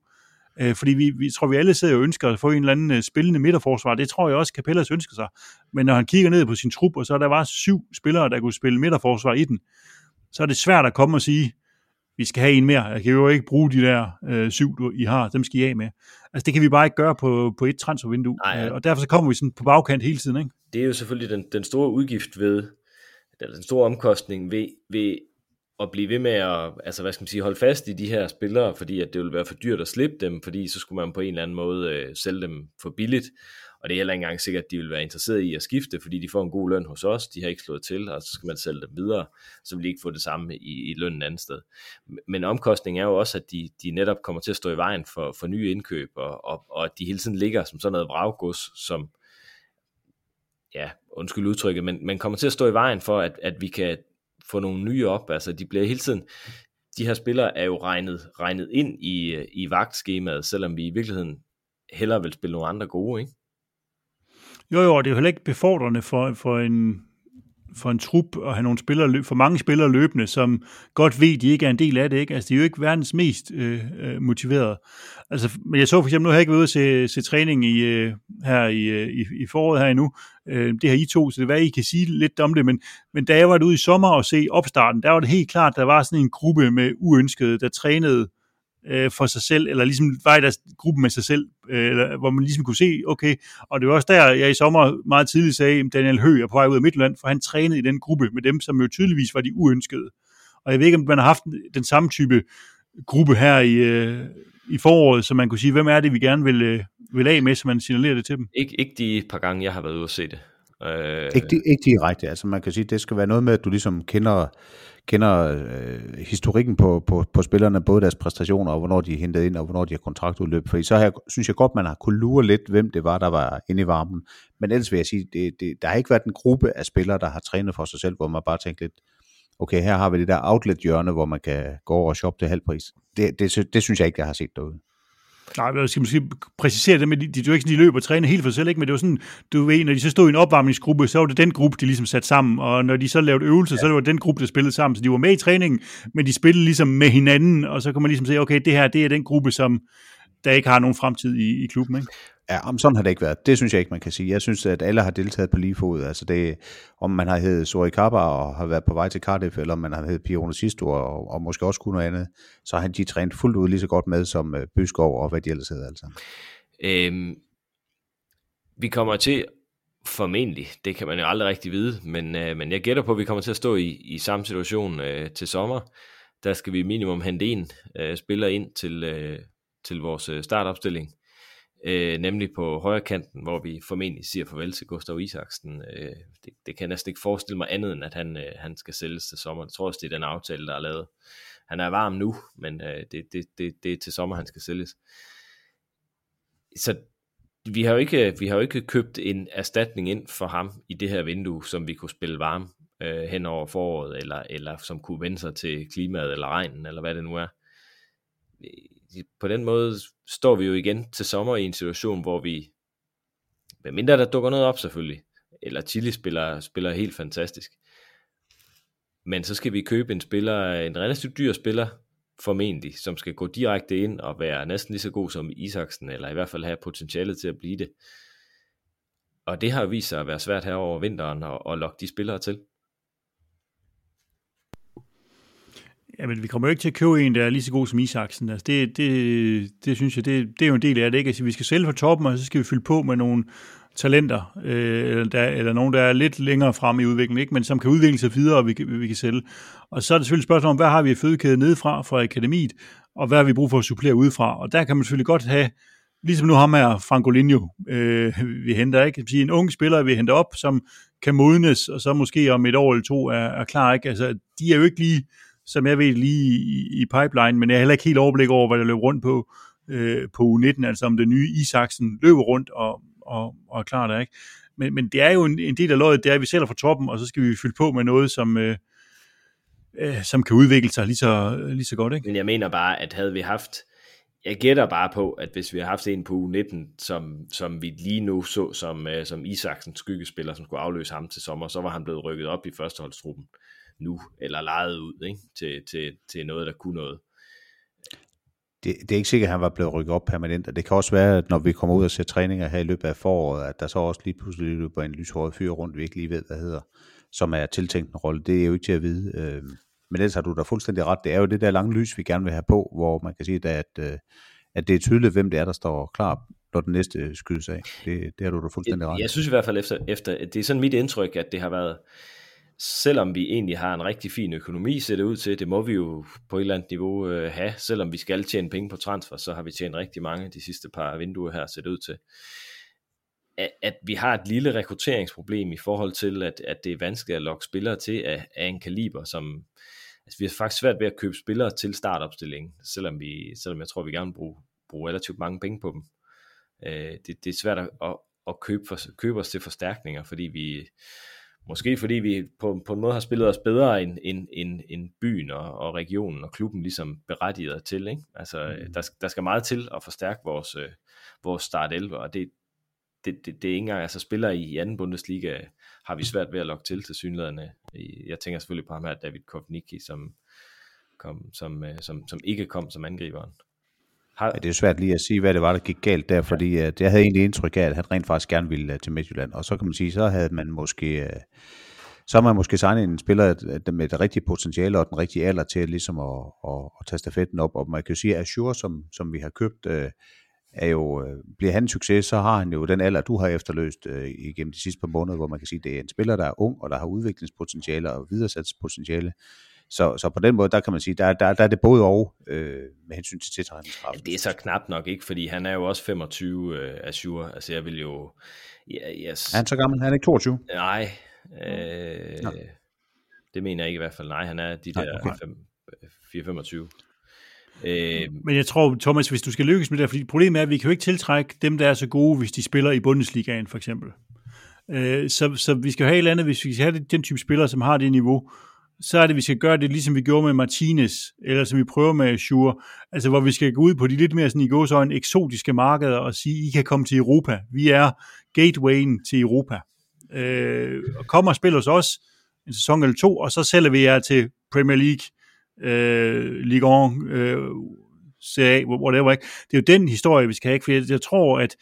Øh, fordi vi, vi tror, vi alle sidder og ønsker at få en eller anden øh, spillende midterforsvar. Det tror jeg også, Capellas ønsker sig. Men når han kigger ned på sin trup, og så er der bare syv spillere, der kunne spille midterforsvar i den, så er det svært at komme og sige, vi skal have en mere. Jeg kan jo ikke bruge de der øh, syv, du, I har. Dem skal I af med. Altså, det kan vi bare ikke gøre på, på et transfervindue. Nej, ja. øh, og derfor så kommer vi sådan på bagkant hele tiden. Ikke? Det er jo selvfølgelig den, den store udgift ved, eller den store omkostning ved, ved at blive ved med at, altså hvad skal man sige, holde fast i de her spillere, fordi at det vil være for dyrt at slippe dem, fordi så skulle man på en eller anden måde øh, sælge dem for billigt, og det er heller ikke engang sikkert, at de vil være interesseret i at skifte, fordi de får en god løn hos os, de har ikke slået til, og så skal man sælge dem videre, så vil de ikke få det samme i, i lønnen andet sted. Men omkostningen er jo også, at de, de netop kommer til at stå i vejen for, for nye indkøb, og, og, og at de hele tiden ligger som sådan noget vraggods, som, ja, undskyld udtrykket, men, men kommer til at stå i vejen for, at, at vi kan få nogle nye op. Altså, de bliver hele tiden, de her spillere er jo regnet, regnet ind i, i vagtskemaet, selvom vi i virkeligheden hellere vil spille nogle andre gode, ikke? Jo, jo, det er jo heller ikke befordrende for, for en, for en trup at have nogle spillere, for mange spillere løbende, som godt ved, at de ikke er en del af det. Ikke? Altså, de er jo ikke verdens mest øh, øh motiverede. Altså, men jeg så for eksempel, nu har jeg ikke været ude at se, se træning i, øh, her i, øh, i, i foråret her endnu. Øh, det har I to, så det er hvad I kan sige lidt om det. Men, men da jeg var ude i sommer og se opstarten, der var det helt klart, der var sådan en gruppe med uønskede, der trænede øh, for sig selv, eller ligesom var i deres gruppe med sig selv, øh, eller, hvor man ligesom kunne se, okay, og det var også der, jeg i sommer meget tidligt sagde, at Daniel Høgh er på vej ud af Midtjylland, for han trænede i den gruppe med dem, som jo tydeligvis var de uønskede. Og jeg ved ikke, om man har haft den samme type gruppe her i, øh, i foråret, så man kunne sige, hvem er det, vi gerne vil, øh, vil af med, så man signalerer det til dem? Ikke, ikke de par gange, jeg har været ude og se det. Øh... Ikke, ikke direkte, altså man kan sige, det skal være noget med, at du ligesom kender kender øh, historikken på, på, på spillerne, både deres præstationer og hvornår de er hentet ind, og hvornår de har kontraktudløb. Fordi så har jeg, synes jeg godt, man har kunne lure lidt, hvem det var, der var inde i varmen. Men ellers vil jeg sige, det, det, der har ikke været en gruppe af spillere, der har trænet for sig selv, hvor man bare tænker lidt, okay, her har vi det der outlet-hjørne, hvor man kan gå over og shoppe til halv pris. Det, det, det synes jeg ikke, jeg har set derude. Nej, jeg skal måske præcisere det, men de, de, de, ikke de løber og træner helt for sig selv, ikke? men det var sådan, du ved, når de så stod i en opvarmningsgruppe, så var det den gruppe, de ligesom satte sammen, og når de så lavede øvelser, ja. så var det den gruppe, der spillede sammen, så de var med i træningen, men de spillede ligesom med hinanden, og så kan man ligesom se, okay, det her, det er den gruppe, som der ikke har nogen fremtid i, i klubben, ikke? Ja, om sådan har det ikke været. Det synes jeg ikke, man kan sige. Jeg synes, at alle har deltaget på lige fod. Altså det, om man har heddet Sori Kappa og har været på vej til Cardiff, eller om man har heddet Pione Sisto og, og måske også kunne noget andet, så har de trænet fuldt ud lige så godt med som øh, Bøskov Byskov og hvad de ellers hedder. Altså. Øhm, vi kommer til formentlig, det kan man jo aldrig rigtig vide, men, øh, men jeg gætter på, at vi kommer til at stå i, i samme situation øh, til sommer. Der skal vi minimum hente en øh, spiller ind til, øh, til vores øh, startopstilling øh, nemlig på højre kanten, hvor vi formentlig siger farvel til Gustav Isaksen. Øh, det, det kan jeg næsten ikke forestille mig andet, end at han, øh, han skal sælges til sommer. Jeg tror også, det er den aftale, der er lavet. Han er varm nu, men øh, det, det, det, det er til sommer, han skal sælges. Så vi har, jo ikke, vi har jo ikke købt en erstatning ind for ham i det her vindue, som vi kunne spille varme øh, hen over foråret, eller, eller som kunne vende sig til klimaet eller regnen, eller hvad det nu er på den måde står vi jo igen til sommer i en situation, hvor vi, mindre der dukker noget op selvfølgelig, eller Chili spiller, spiller helt fantastisk, men så skal vi købe en spiller, en relativt dyr spiller, formentlig, som skal gå direkte ind og være næsten lige så god som Isaksen, eller i hvert fald have potentialet til at blive det. Og det har jo vist sig at være svært her over vinteren at, at lokke de spillere til. Jamen, vi kommer jo ikke til at købe en, der er lige så god som Isaksen. Altså, det, det, det synes jeg, det, det er jo en del af det. Ikke? Altså, vi skal sælge fra toppen, og så skal vi fylde på med nogle talenter, øh, eller, der, eller nogen, der er lidt længere frem i udviklingen, ikke? men som kan udvikle sig videre, og vi, vi kan sælge. Og så er det selvfølgelig et spørgsmål om, hvad har vi i fødekæde nedefra fra akademiet, og hvad har vi brug for at supplere udefra. Og der kan man selvfølgelig godt have, ligesom nu ham her, Francolinho, øh, vi henter, ikke? Sige, en ung spiller, vi henter op, som kan modnes, og så måske om et år eller to er, er klar, ikke? Altså, de er jo ikke lige, som jeg ved, lige i, i pipeline, men jeg har heller ikke helt overblik over, hvad der løber rundt på, øh, på U19, altså om det nye Isaksen løber rundt og, og, og er klar der, ikke? Men, men det er jo en, en del af løjet, det er, at vi sælger fra toppen, og så skal vi fylde på med noget, som, øh, øh, som kan udvikle sig lige så, lige så godt, ikke? Men jeg mener bare, at havde vi haft, jeg gætter bare på, at hvis vi har haft en på u 19, som, som vi lige nu så som, øh, som Isaksens skyggespiller, som skulle afløse ham til sommer, så var han blevet rykket op i førsteholdstruppen nu, eller lejet ud ikke? Til, til, til noget, der kunne noget. Det, det er ikke sikkert, at han var blevet rykket op permanent, og det kan også være, at når vi kommer ud og ser træninger her i løbet af foråret, at der så også lige pludselig løber en lyshåret fyr rundt, vi ikke lige ved, hvad hedder, som er tiltænkt en rolle. Det er jo ikke til at vide. Øh, men ellers har du da fuldstændig ret. Det er jo det der lange lys, vi gerne vil have på, hvor man kan sige, at, øh, at det er tydeligt, hvem det er, der står klar, når den næste skydes af. Det, det har du da fuldstændig ret. Jeg, jeg synes i hvert fald, efter, efter, det er sådan mit indtryk, at det har været, selvom vi egentlig har en rigtig fin økonomi, ser det ud til, det må vi jo på et eller andet niveau øh, have, selvom vi skal tjene penge på transfer, så har vi tjent rigtig mange de sidste par vinduer her, ser det ud til. At, at vi har et lille rekrutteringsproblem i forhold til, at, at det er vanskeligt at lokke spillere til af, af en kaliber, som, altså vi har faktisk svært ved at købe spillere til startopstillingen, selvom, vi, selvom jeg tror, vi gerne vil bruge, bruge relativt mange penge på dem. Øh, det, det er svært at, at, at købe, for, købe os til forstærkninger, fordi vi, måske fordi vi på, på en måde har spillet os bedre end, end, end, end byen og, og regionen og klubben ligesom berettiget til. Ikke? Altså, mm. der, der skal meget til at forstærke vores, øh, vores start 11, og det, det, det, det er ikke engang, altså spiller i anden Bundesliga har vi svært ved at lokke til til synlæderne. Jeg tænker selvfølgelig på ham her, David Kovnicki, som, kom, som, øh, som, som ikke kom som angriberen. Har... Ja, det er svært lige at sige, hvad det var, der gik galt der, fordi at jeg havde egentlig indtryk af, at han rent faktisk gerne ville uh, til Midtjylland, og så kan man sige, så havde man måske... Uh, så har man måske signet en spiller med det rigtige potentiale og den rigtige alder til ligesom at, at, at tage stafetten op. Og man kan jo sige, at Azure, som, som vi har købt, er jo, bliver han en succes, så har han jo den alder, du har efterløst uh, igennem de sidste par måneder, hvor man kan sige, at det er en spiller, der er ung, og der har udviklingspotentiale og videresatspotentiale. Så, så på den måde, der kan man sige, der, der, der er det både og øh, med hensyn til tiltrækningskraften. Ja, det er så knap nok ikke, fordi han er jo også 25 øh, Azure. Altså jeg vil jo... Ja, yes. Er han så gammel? Han er ikke 22? Nej, øh, det mener jeg ikke i hvert fald. Nej, han er de der okay. 4-25. Øh, Men jeg tror, Thomas, hvis du skal lykkes med det, fordi problemet er, at vi kan jo ikke tiltrække dem, der er så gode, hvis de spiller i Bundesligaen for eksempel. Øh, så, så vi skal have et eller andet, hvis vi skal have den type spillere, som har det niveau, så er det, at vi skal gøre det, ligesom vi gjorde med Martinez, eller som vi prøver med Azure, altså hvor vi skal gå ud på de lidt mere sådan i gåsøjne eksotiske markeder og sige, I kan komme til Europa. Vi er gatewayen til Europa. Øh, og kommer og spiller hos os en sæson eller to, og så sælger vi jer til Premier League, øh, Ligue 1, øh, CA, whatever. Ikke? Det er jo den historie, vi skal have, ikke? for jeg, jeg tror, at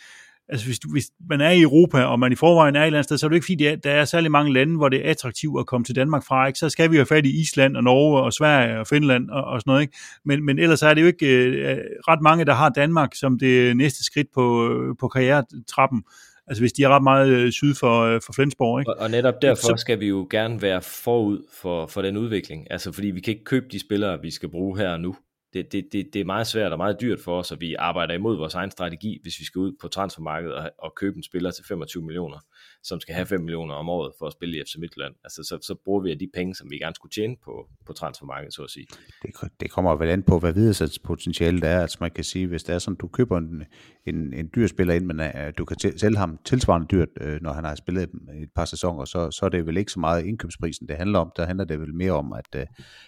altså hvis, du, hvis man er i Europa, og man i forvejen er et eller andet sted, så er det ikke fordi, der er særlig mange lande, hvor det er attraktivt at komme til Danmark fra, ikke? så skal vi jo have fat i Island og Norge og Sverige og Finland og, og sådan noget, ikke? Men, men ellers er det jo ikke øh, ret mange, der har Danmark som det næste skridt på, på karrieretrappen, altså hvis de er ret meget øh, syd for, øh, for Flensborg. Ikke? Og, og netop derfor så... skal vi jo gerne være forud for, for den udvikling, altså fordi vi kan ikke købe de spillere, vi skal bruge her og nu det, det, det, det er meget svært og meget dyrt for os, og vi arbejder imod vores egen strategi, hvis vi skal ud på transfermarkedet og, og købe en spiller til 25 millioner, som skal have 5 millioner om året for at spille i FC Midtjylland. Altså, så, så bruger vi de penge, som vi gerne skulle tjene på, på transfermarkedet, så at sige. Det, det kommer vel an på, hvad videresatspotentialet er. Altså man kan sige, hvis det er sådan, du køber en, en, en dyr spiller ind, men uh, du kan sælge ham tilsvarende dyrt, uh, når han har spillet et par sæsoner, så, så er det vel ikke så meget indkøbsprisen, det handler om. Der handler det vel mere om, at, uh,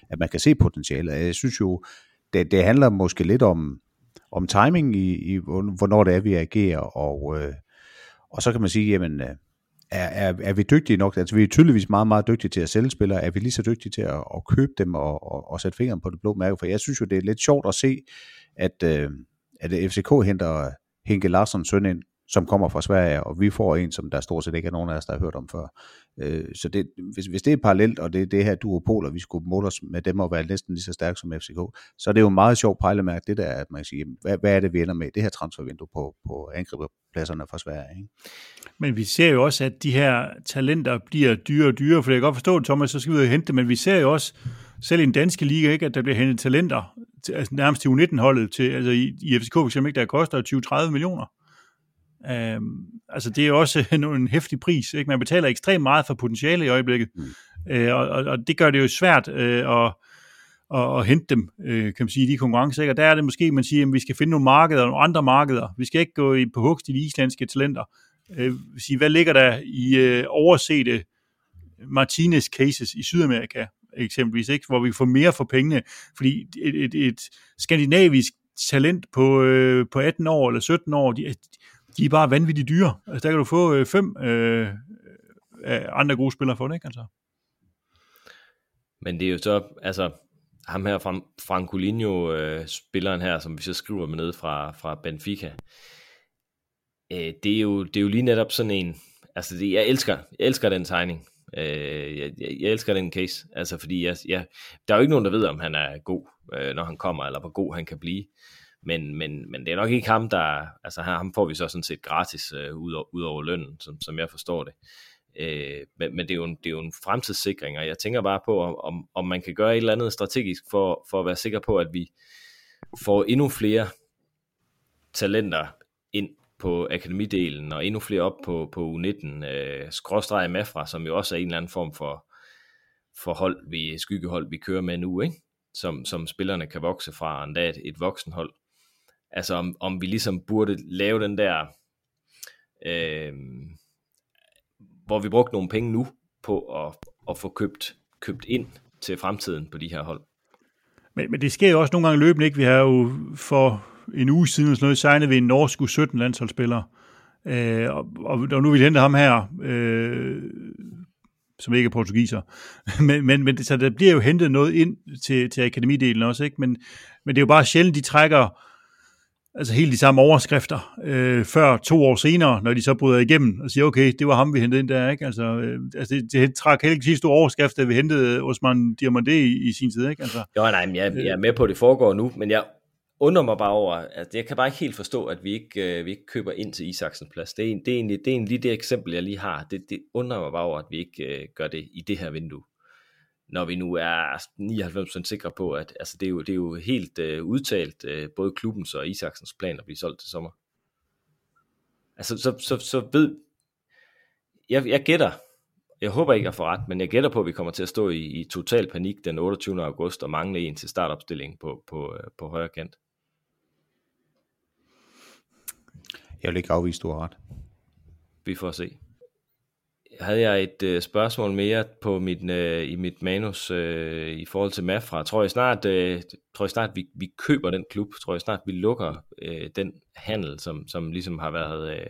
at man kan se potentialet. Jeg synes jo, det, det handler måske lidt om, om timing i, i, hvornår det er, vi agerer, og, øh, og så kan man sige, jamen, øh, er, er, er vi dygtige nok? Altså, vi er tydeligvis meget, meget dygtige til at sælge spillere. Er vi lige så dygtige til at, at købe dem og, og, og sætte fingeren på det blå mærke? For jeg synes jo, det er lidt sjovt at se, at, øh, at FCK henter Henke Larsson søn ind som kommer fra Sverige, og vi får en, som der stort set ikke er nogen af os, der har hørt om før. Øh, så det, hvis, hvis det er parallelt, og det er det her duopol, og vi skulle måle os med dem og være næsten lige så stærke som FCK, så er det jo meget sjovt pejlemærke, det der, at man kan sige, hvad, hvad er det, vi ender med det her transfervindue på, på angriberpladserne fra Sverige. Ikke? Men vi ser jo også, at de her talenter bliver dyre og dyre, for jeg kan godt forstå, Thomas, så skal vi jo hente men vi ser jo også, selv i den danske liga, ikke, at der bliver hentet talenter, til, altså nærmest til U19-holdet, til, altså i, i FCK for eksempel, ikke, der koster 20-30 millioner. Øhm, altså det er også en, en hæftig pris. Ikke? Man betaler ekstremt meget for potentiale i øjeblikket, mm. øh, og, og, og det gør det jo svært øh, at, at, at hente dem, øh, kan man sige, i de konkurrencer. Ikke? Og der er det måske, man siger, at vi skal finde nogle markeder, nogle andre markeder. Vi skal ikke gå i, på hugst i de islandske talenter. Øh, sige, hvad ligger der i øh, oversete Martinez cases i Sydamerika, eksempelvis, ikke? hvor vi får mere for pengene, fordi et, et, et skandinavisk talent på, øh, på 18 år eller 17 år, de, de er bare vanvittigt dyre. Altså, der kan du få øh, fem øh, andre gode spillere for det, ikke? Altså. Men det er jo så, altså, ham her fra Francolinho, øh, spilleren her, som vi så skriver med ned fra, fra Benfica, øh, det, er jo, det er jo lige netop sådan en, altså det, jeg elsker, jeg elsker den tegning. Øh, jeg, jeg, jeg elsker den case, altså fordi jeg, jeg, der er jo ikke nogen, der ved, om han er god, øh, når han kommer, eller hvor god han kan blive. Men, men, men det er nok ikke ham, der... Altså ham får vi så sådan set gratis øh, ud, over, ud over lønnen, som, som jeg forstår det. Øh, men, men det, er jo en, det er jo en fremtidssikring, og jeg tænker bare på, om, om man kan gøre et eller andet strategisk for, for at være sikker på, at vi får endnu flere talenter ind på akademidelen, og endnu flere op på, på U19, øh, skråstreg Mafra, som jo også er en eller anden form for, for hold, vi, skyggehold, vi kører med nu, ikke? Som, som spillerne kan vokse fra, endda et, et voksenhold. Altså om, om vi ligesom burde lave den der, øh, hvor vi brugte nogle penge nu på at, at få købt, købt ind til fremtiden på de her hold. Men, men det sker jo også nogle gange løbende, ikke? Vi har jo for en uge siden sådan noget, signet ved en norsk 17 landsholdsspiller. Øh, og, og, og nu vil vi hente ham her, øh, som ikke er portugiser. men, men, men så der bliver jo hentet noget ind til, til akademidelen også, ikke? Men, men det er jo bare sjældent, de trækker altså helt de samme overskrifter, øh, før to år senere, når de så bryder igennem og siger, okay, det var ham, vi hentede ind der, ikke? Altså, øh, altså det, det heller ikke sidste store overskrift, da vi hentede Osman Diamandé i, i sin tid, ikke? Altså, jo, nej, men jeg, jeg er med på, at det foregår nu, men jeg undrer mig bare over, at jeg kan bare ikke helt forstå, at vi ikke, øh, vi ikke køber ind til Isaksens plads. Det er, en, det, er egentlig, det er egentlig det eksempel, jeg lige har. Det, det undrer mig bare over, at vi ikke øh, gør det i det her vindue når vi nu er 99% sikre på, at altså, det, er jo, det er jo helt øh, udtalt, øh, både klubbens og Isaksens plan at blive solgt til sommer. Altså, så, så, så ved, jeg, jeg gætter, jeg håber ikke at få ret, men jeg gætter på, at vi kommer til at stå i, i total panik den 28. august og mangle en til startopstilling på, på, øh, på højre kant. Jeg vil ikke afvise, du har ret. Vi får se havde jeg et øh, spørgsmål mere på mit, øh, i mit manus øh, i forhold til Mafra. Tror jeg snart, øh, tror jeg snart vi, vi køber den klub? Tror jeg snart, vi lukker øh, den handel, som, som ligesom har været øh,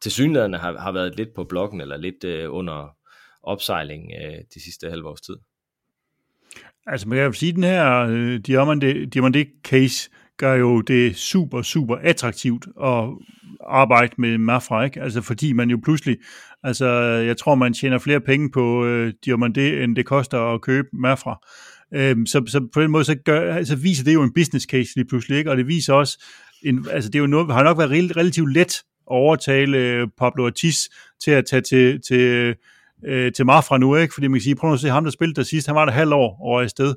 til synligheden har, har været lidt på blokken, eller lidt øh, under opsejling øh, de sidste halve års tid? Altså man kan jo sige, at den her øh, Diamante case gør jo det super, super attraktivt at arbejde med Mafra, ikke? Altså fordi man jo pludselig, altså jeg tror man tjener flere penge på øh, Diamante, end det koster at købe Mafra. Øhm, så, så på den måde så gør, altså viser det jo en business case lige pludselig, ikke? Og det viser også, en, altså det er jo noget, har nok været relativt let at overtale øh, Pablo Ortiz til at tage til, til, øh, til Mafra nu, ikke? Fordi man kan sige, prøv at se ham, der spillede der sidst, han var der halv år over i sted.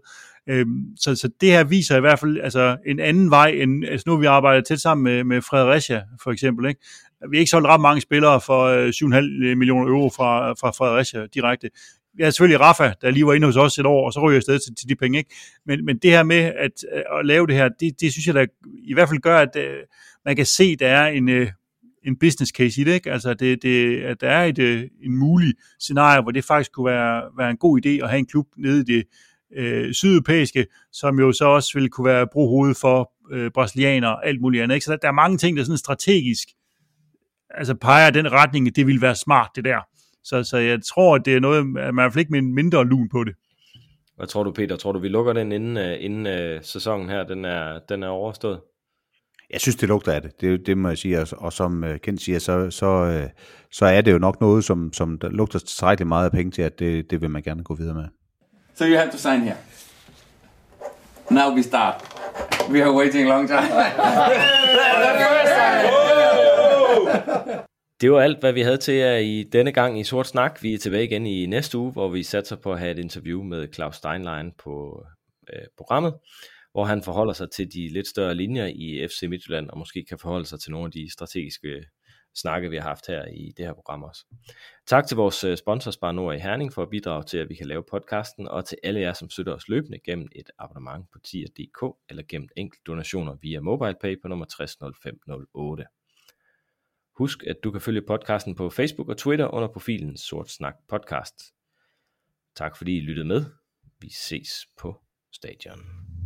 Øhm, så, så det her viser i hvert fald altså, en anden vej, end altså nu vi arbejder tæt sammen med, med Fredericia for eksempel. Ikke? Vi har ikke solgt ret mange spillere for øh, 7,5 øh, millioner euro fra, fra Fredericia direkte. Vi har selvfølgelig Rafa, der lige var inde hos os et år, og så ryger jeg afsted til, til de penge. Ikke? Men, men det her med at, øh, at lave det her, det, det synes jeg da i hvert fald gør, at uh, man kan se, at der er en, en business case i det. Ikke? Altså det, det, at der er et, en mulig scenarie, hvor det faktisk kunne være, være en god idé at have en klub nede i det øh, sydeuropæiske, som jo så også vil kunne være brohoved for øh, brasilianer og alt muligt andet. Ikke? Så der, der er mange ting, der sådan strategisk altså peger den retning, det vil være smart, det der. Så, så jeg tror, at det er noget, at man i ikke med en mindre lun på det. Hvad tror du, Peter? Tror du, vi lukker den inden, uh, inden uh, sæsonen her, den er, den er overstået? Jeg synes, det lugter af det. Det, det må jeg sige. Og, og som uh, Kent siger, så, så, uh, så er det jo nok noget, som, som der lugter tilstrækkeligt meget af penge til, at det, det vil man gerne gå videre med. So you have to sign here. Now we start. We are waiting a long time. Det var alt, hvad vi havde til jer i denne gang i Sort Snak. Vi er tilbage igen i næste uge, hvor vi satser på at have et interview med Claus Steinlein på øh, programmet, hvor han forholder sig til de lidt større linjer i FC Midtjylland, og måske kan forholde sig til nogle af de strategiske snakke, vi har haft her i det her program også. Tak til vores øh, sponsor Spar Nord i Herning for at bidrage til, at vi kan lave podcasten, og til alle jer, som støtter os løbende gennem et abonnement på tier.dk eller gennem enkelt donationer via MobilePay på nummer 600508. Husk, at du kan følge podcasten på Facebook og Twitter under profilen Sort Snak Podcast. Tak fordi I lyttede med. Vi ses på stadion.